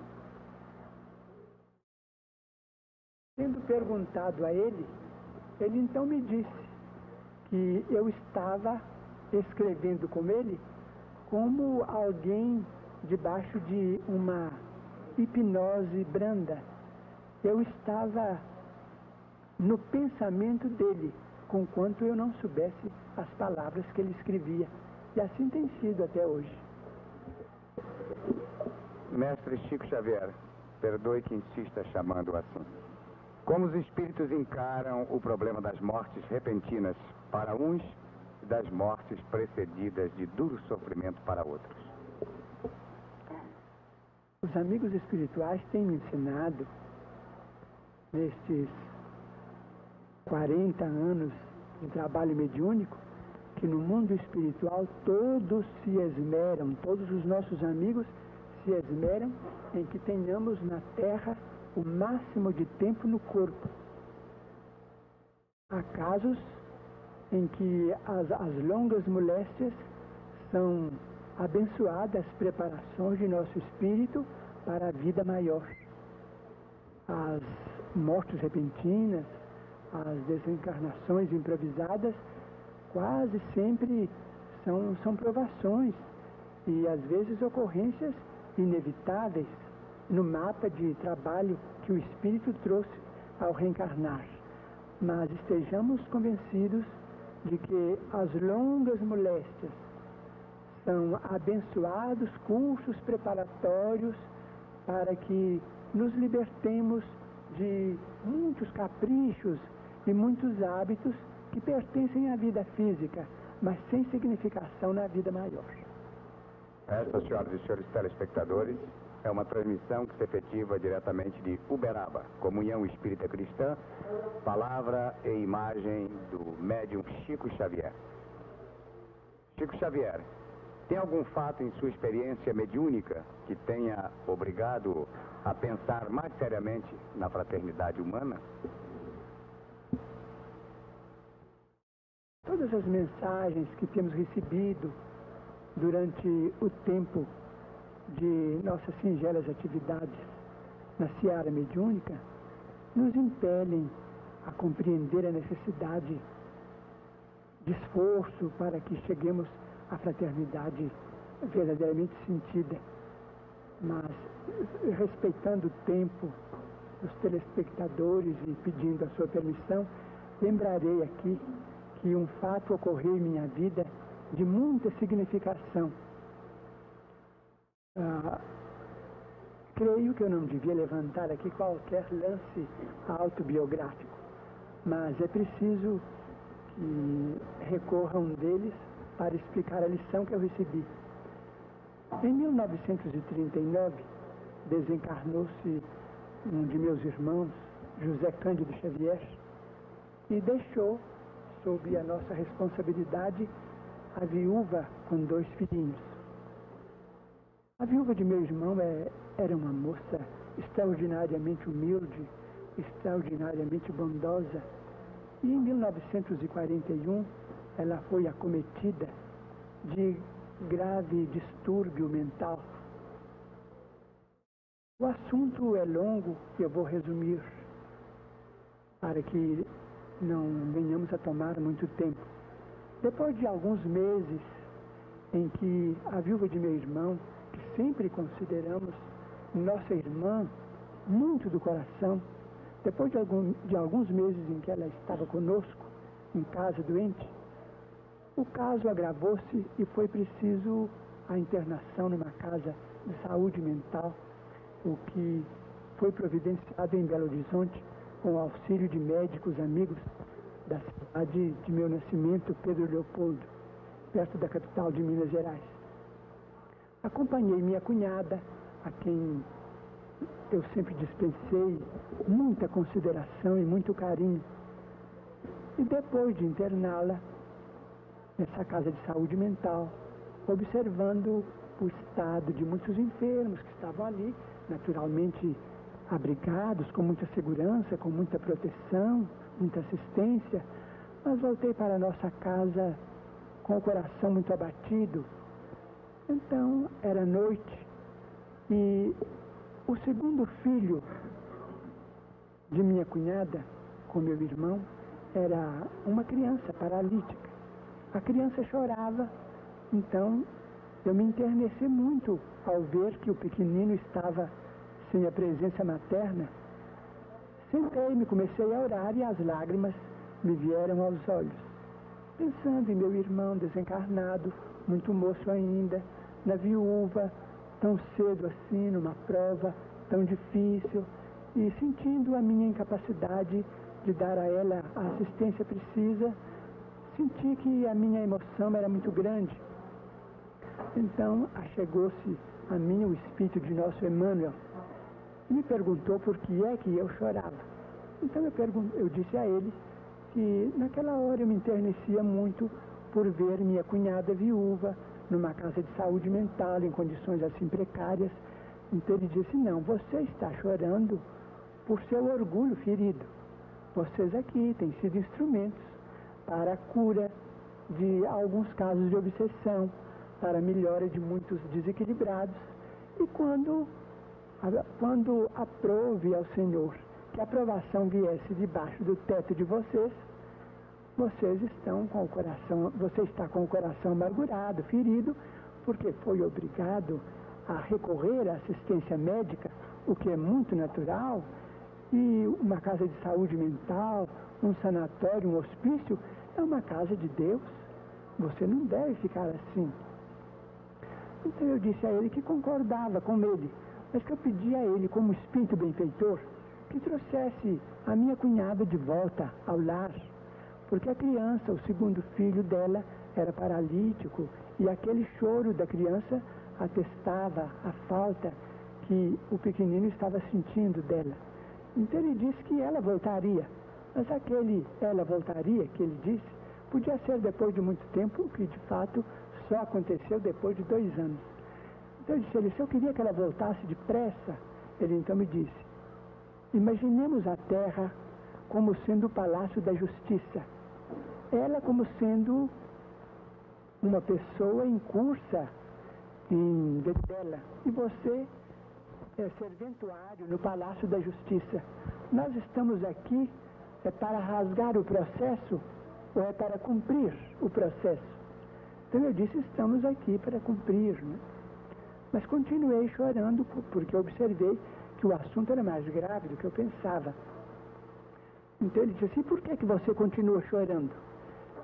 Sendo perguntado a ele, ele então me disse que eu estava escrevendo com ele como alguém debaixo de uma hipnose branda. Eu estava no pensamento dele, conquanto eu não soubesse as palavras que ele escrevia. E assim tem sido até hoje. Mestre Chico Xavier, perdoe que insista chamando assim. Como os espíritos encaram o problema das mortes repentinas para uns e das mortes precedidas de duro sofrimento para outros? Os amigos espirituais têm me ensinado, nestes 40 anos de trabalho mediúnico, que no mundo espiritual todos se esmeram, todos os nossos amigos se esmeram em que tenhamos na Terra o máximo de tempo no corpo. Há casos em que as, as longas moléstias são abençoadas preparações de nosso espírito para a vida maior. As mortes repentinas, as desencarnações improvisadas, quase sempre são, são provações e às vezes ocorrências inevitáveis no mapa de trabalho que o Espírito trouxe ao reencarnar. Mas estejamos convencidos de que as longas moléstias são abençoados cursos preparatórios para que nos libertemos de muitos caprichos e muitos hábitos que pertencem à vida física, mas sem significação na vida maior. Esta, senhoras e senhores telespectadores, é uma transmissão que se efetiva diretamente de Uberaba, Comunhão Espírita Cristã, palavra e imagem do médium Chico Xavier. Chico Xavier, tem algum fato em sua experiência mediúnica que tenha obrigado a pensar mais seriamente na fraternidade humana? Todas as mensagens que temos recebido durante o tempo de nossas singelas atividades na seara mediúnica nos impelem a compreender a necessidade de esforço para que cheguemos à fraternidade verdadeiramente sentida, mas respeitando o tempo dos telespectadores e pedindo a sua permissão, lembrarei aqui que um fato ocorreu em minha vida de muita significação. Ah, creio que eu não devia levantar aqui qualquer lance autobiográfico, mas é preciso que recorra um deles para explicar a lição que eu recebi. Em 1939, desencarnou-se um de meus irmãos, José Cândido Xavier, e deixou, sob a nossa responsabilidade, a viúva com dois filhinhos. A viúva de meu irmão é, era uma moça extraordinariamente humilde, extraordinariamente bondosa, e em 1941 ela foi acometida de grave distúrbio mental. O assunto é longo eu vou resumir para que não venhamos a tomar muito tempo. Depois de alguns meses em que a viúva de meu irmão, que sempre consideramos nossa irmã, muito do coração, depois de, algum, de alguns meses em que ela estava conosco, em casa doente, o caso agravou-se e foi preciso a internação numa casa de saúde mental, o que foi providenciado em Belo Horizonte com o auxílio de médicos amigos da cidade de meu nascimento, Pedro Leopoldo, perto da capital de Minas Gerais. Acompanhei minha cunhada, a quem eu sempre dispensei muita consideração e muito carinho. E depois de interná-la nessa casa de saúde mental, observando o estado de muitos enfermos que estavam ali, naturalmente abrigados, com muita segurança, com muita proteção, muita assistência, mas voltei para a nossa casa com o coração muito abatido. Então era noite e o segundo filho de minha cunhada, com meu irmão, era uma criança paralítica. A criança chorava, então eu me interneci muito ao ver que o pequenino estava sem a presença materna Sentei-me, comecei a orar e as lágrimas me vieram aos olhos. Pensando em meu irmão desencarnado, muito moço ainda, na viúva, tão cedo assim, numa prova tão difícil, e sentindo a minha incapacidade de dar a ela a assistência precisa, senti que a minha emoção era muito grande. Então, achegou-se a mim o espírito de nosso Emmanuel, me perguntou por que é que eu chorava. Então eu, eu disse a ele que naquela hora eu me enternecia muito por ver minha cunhada viúva numa casa de saúde mental, em condições assim precárias. Então ele disse, não, você está chorando por seu orgulho ferido. Vocês aqui têm sido instrumentos para a cura de alguns casos de obsessão, para a melhora de muitos desequilibrados e quando, quando aprove ao Senhor que a aprovação viesse debaixo do teto de vocês, vocês estão com o coração, você está com o coração amargurado, ferido, porque foi obrigado a recorrer à assistência médica, o que é muito natural, e uma casa de saúde mental, um sanatório, um hospício, é uma casa de Deus. Você não deve ficar assim. Então eu disse a ele que concordava com ele, mas que eu pedia a ele, como espírito benfeitor, que trouxesse a minha cunhada de volta ao lar, porque a criança, o segundo filho dela, era paralítico e aquele choro da criança atestava a falta que o pequenino estava sentindo dela. Então ele disse que ela voltaria, mas aquele ela voltaria que ele disse podia ser depois de muito tempo, que de fato só aconteceu depois de dois anos. Então eu disse a ele, se eu queria que ela voltasse depressa, ele então me disse, imaginemos a terra como sendo o palácio da justiça, ela como sendo uma pessoa em cursa em Betela, e você é serventuário no palácio da justiça. Nós estamos aqui é para rasgar o processo ou é para cumprir o processo? Então eu disse, estamos aqui para cumprir. Né? Mas continuei chorando porque observei que o assunto era mais grave do que eu pensava. Então ele disse assim, por que, que você continua chorando?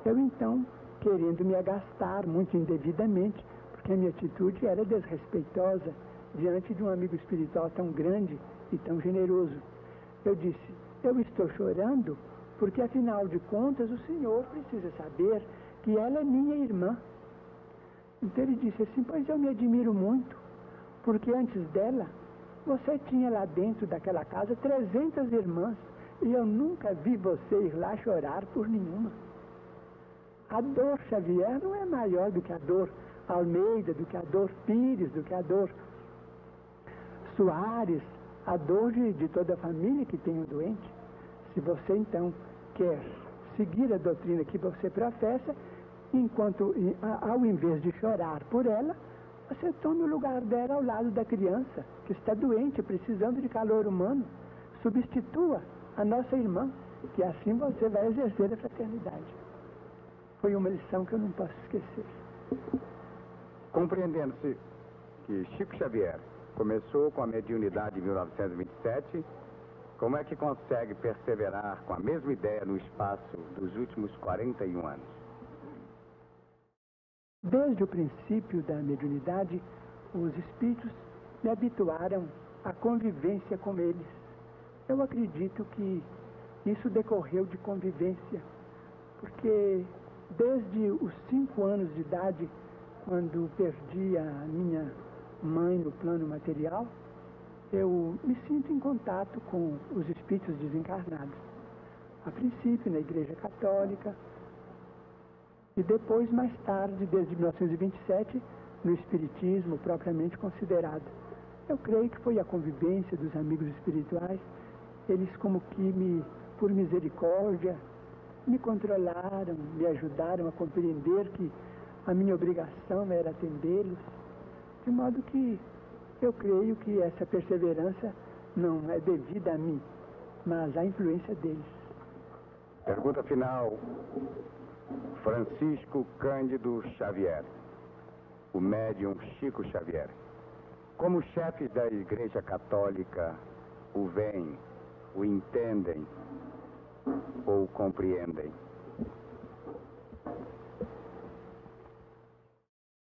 Eu então, querendo me agastar muito indevidamente, porque a minha atitude era desrespeitosa diante de um amigo espiritual tão grande e tão generoso. Eu disse, eu estou chorando porque afinal de contas o Senhor precisa saber que ela é minha irmã. Então ele disse assim: Pois eu me admiro muito, porque antes dela você tinha lá dentro daquela casa 300 irmãs e eu nunca vi você ir lá chorar por nenhuma. A dor Xavier não é maior do que a dor Almeida, do que a dor Pires, do que a dor Soares, a dor de, de toda a família que tem o um doente. Se você então quer seguir a doutrina que você professa, enquanto ao invés de chorar por ela, você tome o lugar dela ao lado da criança que está doente, precisando de calor humano. Substitua a nossa irmã, que assim você vai exercer a fraternidade. Foi uma lição que eu não posso esquecer. Compreendendo-se que Chico Xavier começou com a mediunidade em 1927 como é que consegue perseverar com a mesma ideia no espaço dos últimos 41 anos? Desde o princípio da mediunidade, os espíritos me habituaram à convivência com eles. Eu acredito que isso decorreu de convivência, porque desde os cinco anos de idade, quando perdi a minha mãe no plano material, eu me sinto em contato com os espíritos desencarnados. A princípio na Igreja Católica e depois, mais tarde, desde 1927, no Espiritismo propriamente considerado. Eu creio que foi a convivência dos amigos espirituais, eles como que me, por misericórdia, me controlaram, me ajudaram a compreender que a minha obrigação era atendê-los, de modo que eu creio que essa perseverança não é devida a mim, mas à influência deles. Pergunta final. Francisco Cândido Xavier, o médium Chico Xavier. Como chefes da Igreja Católica o veem, o entendem ou compreendem?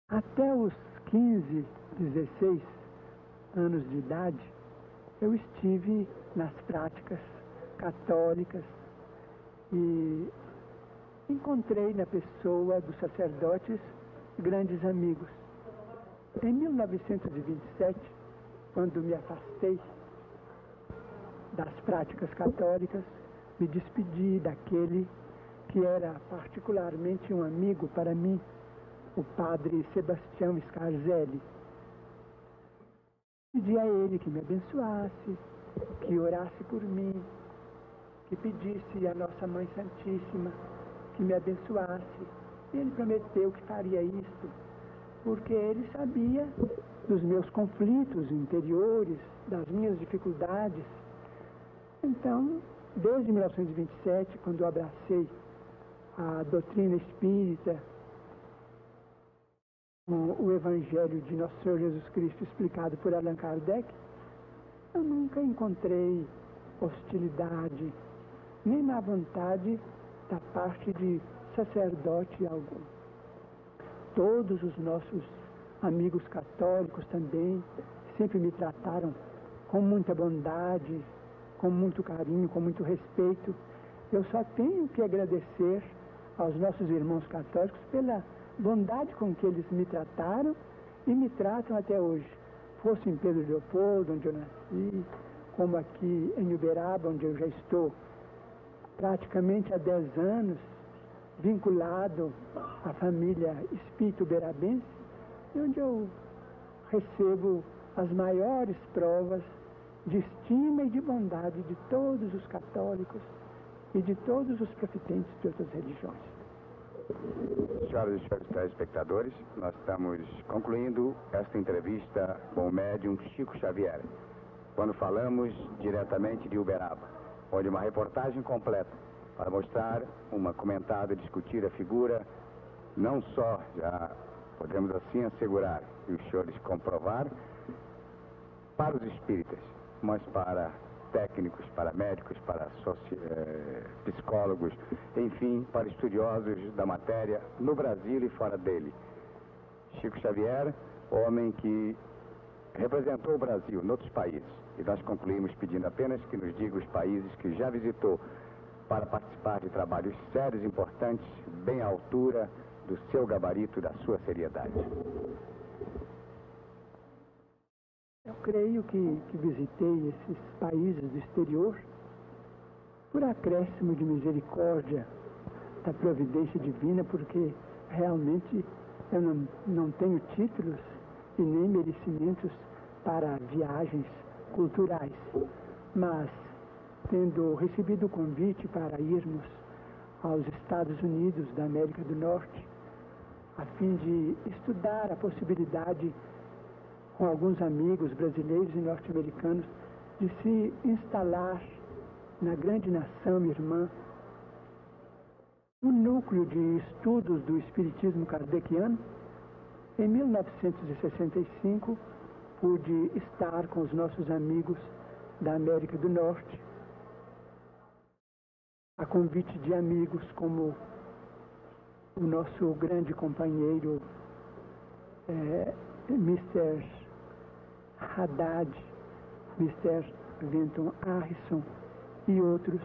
Até os 15, 16, anos de idade, eu estive nas práticas católicas e encontrei na pessoa dos sacerdotes grandes amigos. Em 1927, quando me afastei das práticas católicas, me despedi daquele que era particularmente um amigo para mim, o padre Sebastião Scarzelli Pedi a ele que me abençoasse, que orasse por mim, que pedisse à Nossa Mãe Santíssima que me abençoasse. Ele prometeu que faria isso. porque ele sabia dos meus conflitos interiores, das minhas dificuldades. Então, desde 1927, quando eu abracei a doutrina espírita, o Evangelho de Nosso Senhor Jesus Cristo explicado por Allan Kardec, eu nunca encontrei hostilidade, nem má vontade da parte de sacerdote algum. Todos os nossos amigos católicos também sempre me trataram com muita bondade, com muito carinho, com muito respeito. Eu só tenho que agradecer aos nossos irmãos católicos pela bondade com que eles me trataram e me tratam até hoje. Fosse em Pedro Leopoldo, onde eu nasci, como aqui em Uberaba, onde eu já estou praticamente há 10 anos, vinculado à família espírito uberabense, onde eu recebo as maiores provas de estima e de bondade de todos os católicos e de todos os profitentes de outras religiões. Senhoras e senhores telespectadores, nós estamos concluindo esta entrevista com o médium Chico Xavier, quando falamos diretamente de Uberaba, onde uma reportagem completa para mostrar uma comentada discutir a figura, não só, já podemos assim assegurar e os senhores comprovar, para os espíritas, mas para técnicos, para médicos, para eh, psicólogos, enfim, para estudiosos da matéria no Brasil e fora dele. Chico Xavier, homem que representou o Brasil em outros países. E nós concluímos pedindo apenas que nos diga os países que já visitou para participar de trabalhos sérios, importantes, bem à altura do seu gabarito da sua seriedade. Eu creio que, que visitei esses países do exterior por acréscimo de misericórdia da providência divina, porque realmente eu não, não tenho títulos e nem merecimentos para viagens culturais. Mas, tendo recebido o convite para irmos aos Estados Unidos da América do Norte, a fim de estudar a possibilidade com alguns amigos brasileiros e norte-americanos de se instalar na grande nação irmã um núcleo de estudos do Espiritismo kardeciano. Em 1965, pude estar com os nossos amigos da América do Norte, a convite de amigos como o nosso grande companheiro é, Mr. Haddad, Mr. Vinton Harrison e outros.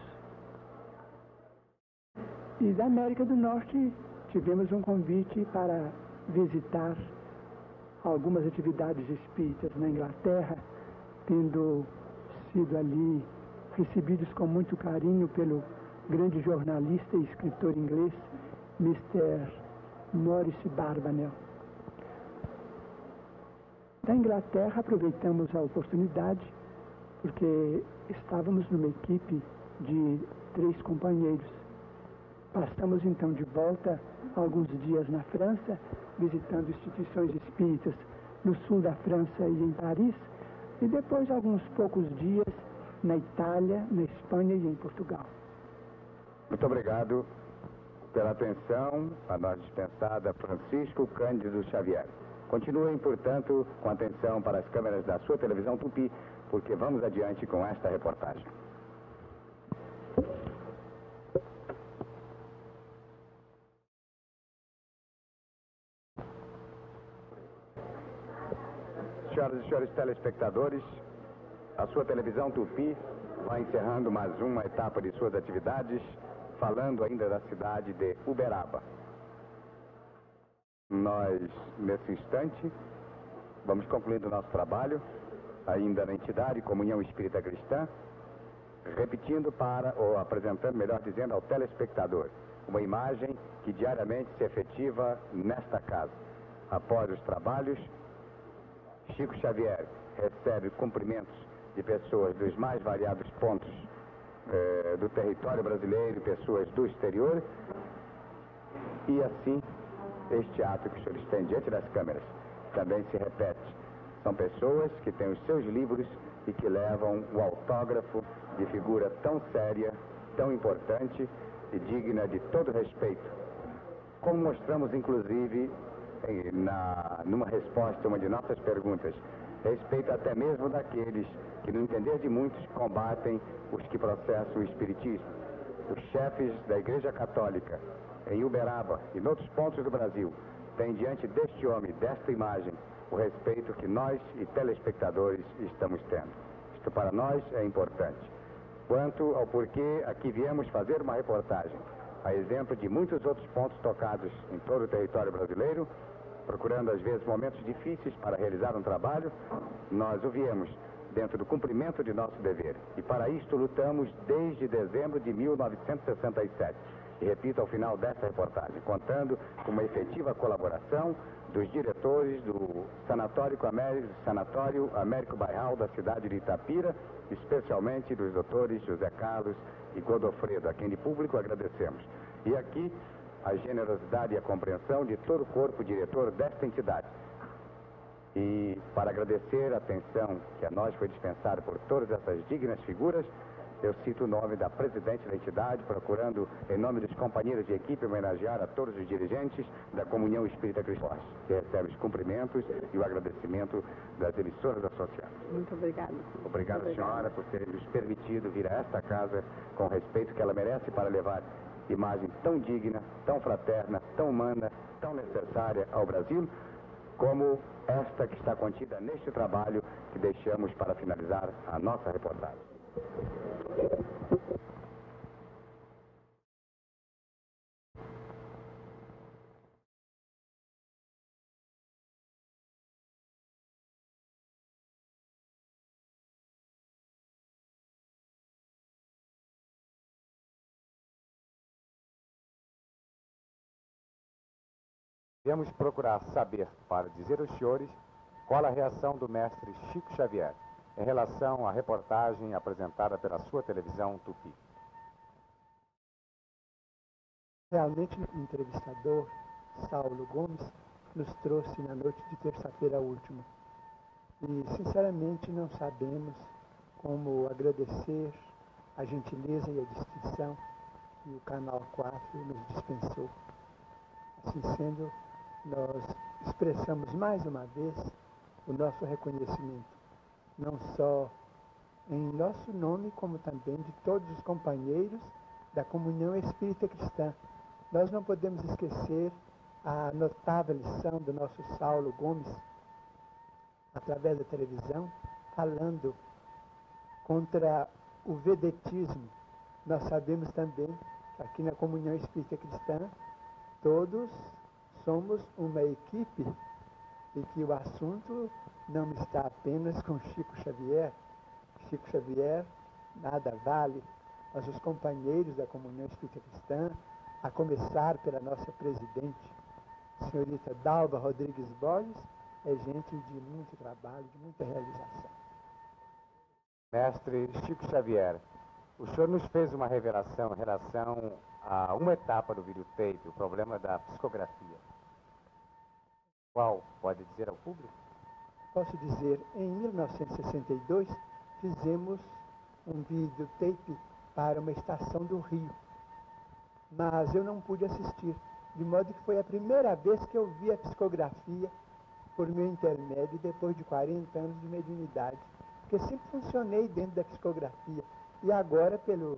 E da América do Norte tivemos um convite para visitar algumas atividades espíritas na Inglaterra, tendo sido ali recebidos com muito carinho pelo grande jornalista e escritor inglês, Mr. Morris Barbanel. Da Inglaterra aproveitamos a oportunidade porque estávamos numa equipe de três companheiros. Passamos então de volta alguns dias na França, visitando instituições espíritas no sul da França e em Paris, e depois alguns poucos dias na Itália, na Espanha e em Portugal. Muito obrigado pela atenção a nós dispensada Francisco Cândido Xavier. Continuem, portanto, com atenção para as câmeras da sua televisão Tupi, porque vamos adiante com esta reportagem. Senhoras e senhores telespectadores, a sua televisão Tupi vai encerrando mais uma etapa de suas atividades, falando ainda da cidade de Uberaba. Nós, nesse instante, vamos concluindo o nosso trabalho, ainda na entidade Comunhão Espírita Cristã, repetindo para, ou apresentando, melhor dizendo, ao telespectador, uma imagem que diariamente se efetiva nesta casa. Após os trabalhos, Chico Xavier recebe cumprimentos de pessoas dos mais variados pontos eh, do território brasileiro pessoas do exterior, e assim este ato que o senhor tem diante das câmeras também se repete. São pessoas que têm os seus livros e que levam o autógrafo de figura tão séria, tão importante e digna de todo respeito. Como mostramos, inclusive, na, numa resposta a uma de nossas perguntas, respeito até mesmo daqueles que, no entender de muitos, combatem os que processam o Espiritismo. Os chefes da Igreja Católica, em Uberaba e em outros pontos do Brasil, têm diante deste homem, desta imagem, o respeito que nós e telespectadores estamos tendo. Isto para nós é importante. Quanto ao porquê aqui viemos fazer uma reportagem, a exemplo de muitos outros pontos tocados em todo o território brasileiro, procurando às vezes momentos difíceis para realizar um trabalho, nós o viemos dentro do cumprimento de nosso dever. E para isto lutamos desde dezembro de 1967. E repito ao final desta reportagem, contando com uma efetiva colaboração dos diretores do Sanatório Américo, Sanatório Américo Bairral da cidade de Itapira, especialmente dos doutores José Carlos e Godofredo, a quem de público agradecemos. E aqui a generosidade e a compreensão de todo o corpo diretor desta entidade. E para agradecer a atenção que a nós foi dispensada por todas essas dignas figuras, eu cito o nome da presidente da entidade, procurando, em nome dos companheiros de equipe, homenagear a todos os dirigentes da Comunhão Espírita Cristã, que recebe os cumprimentos e o agradecimento das emissoras associadas. Muito obrigada. Obrigado, Muito senhora, por ter nos permitido vir a esta casa com o respeito que ela merece para levar imagem tão digna, tão fraterna, tão humana, tão necessária ao Brasil, como esta que está contida neste trabalho que deixamos para finalizar a nossa reportagem. Viemos procurar saber, para dizer aos senhores, qual a reação do mestre Chico Xavier em relação à reportagem apresentada pela sua televisão Tupi. Realmente, o entrevistador, Saulo Gomes, nos trouxe na noite de terça-feira última. E, sinceramente, não sabemos como agradecer a gentileza e a distinção que o Canal 4 nos dispensou. Assim sendo, nós expressamos mais uma vez o nosso reconhecimento, não só em nosso nome, como também de todos os companheiros da comunhão espírita cristã. Nós não podemos esquecer a notável lição do nosso Saulo Gomes, através da televisão, falando contra o vedetismo. Nós sabemos também que aqui na comunhão espírita cristã, todos somos uma equipe e que o assunto não está apenas com Chico Xavier. Chico Xavier nada vale, mas os companheiros da comunhão espírita cristã, a começar pela nossa presidente, senhorita Dalva Rodrigues Borges, é gente de muito trabalho, de muita realização. Mestre Chico Xavier, o senhor nos fez uma revelação em relação a uma etapa do videotape, o problema da psicografia. Qual pode dizer ao público? Posso dizer, em 1962 fizemos um videotape para uma estação do Rio, mas eu não pude assistir, de modo que foi a primeira vez que eu vi a psicografia por meu intermédio depois de 40 anos de mediunidade, porque sempre funcionei dentro da psicografia e agora pelo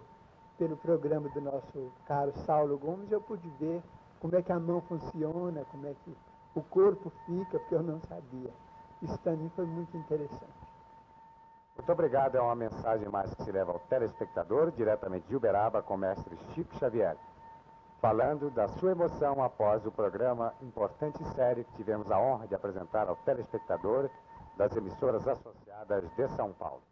pelo programa do nosso caro Saulo Gomes eu pude ver como é que a mão funciona, como é que o corpo fica, porque eu não sabia. Isso para mim foi muito interessante. Muito obrigado. É uma mensagem mais que se leva ao telespectador, diretamente de Uberaba, com o mestre Chico Xavier, falando da sua emoção após o programa importante e sério que tivemos a honra de apresentar ao telespectador das emissoras associadas de São Paulo.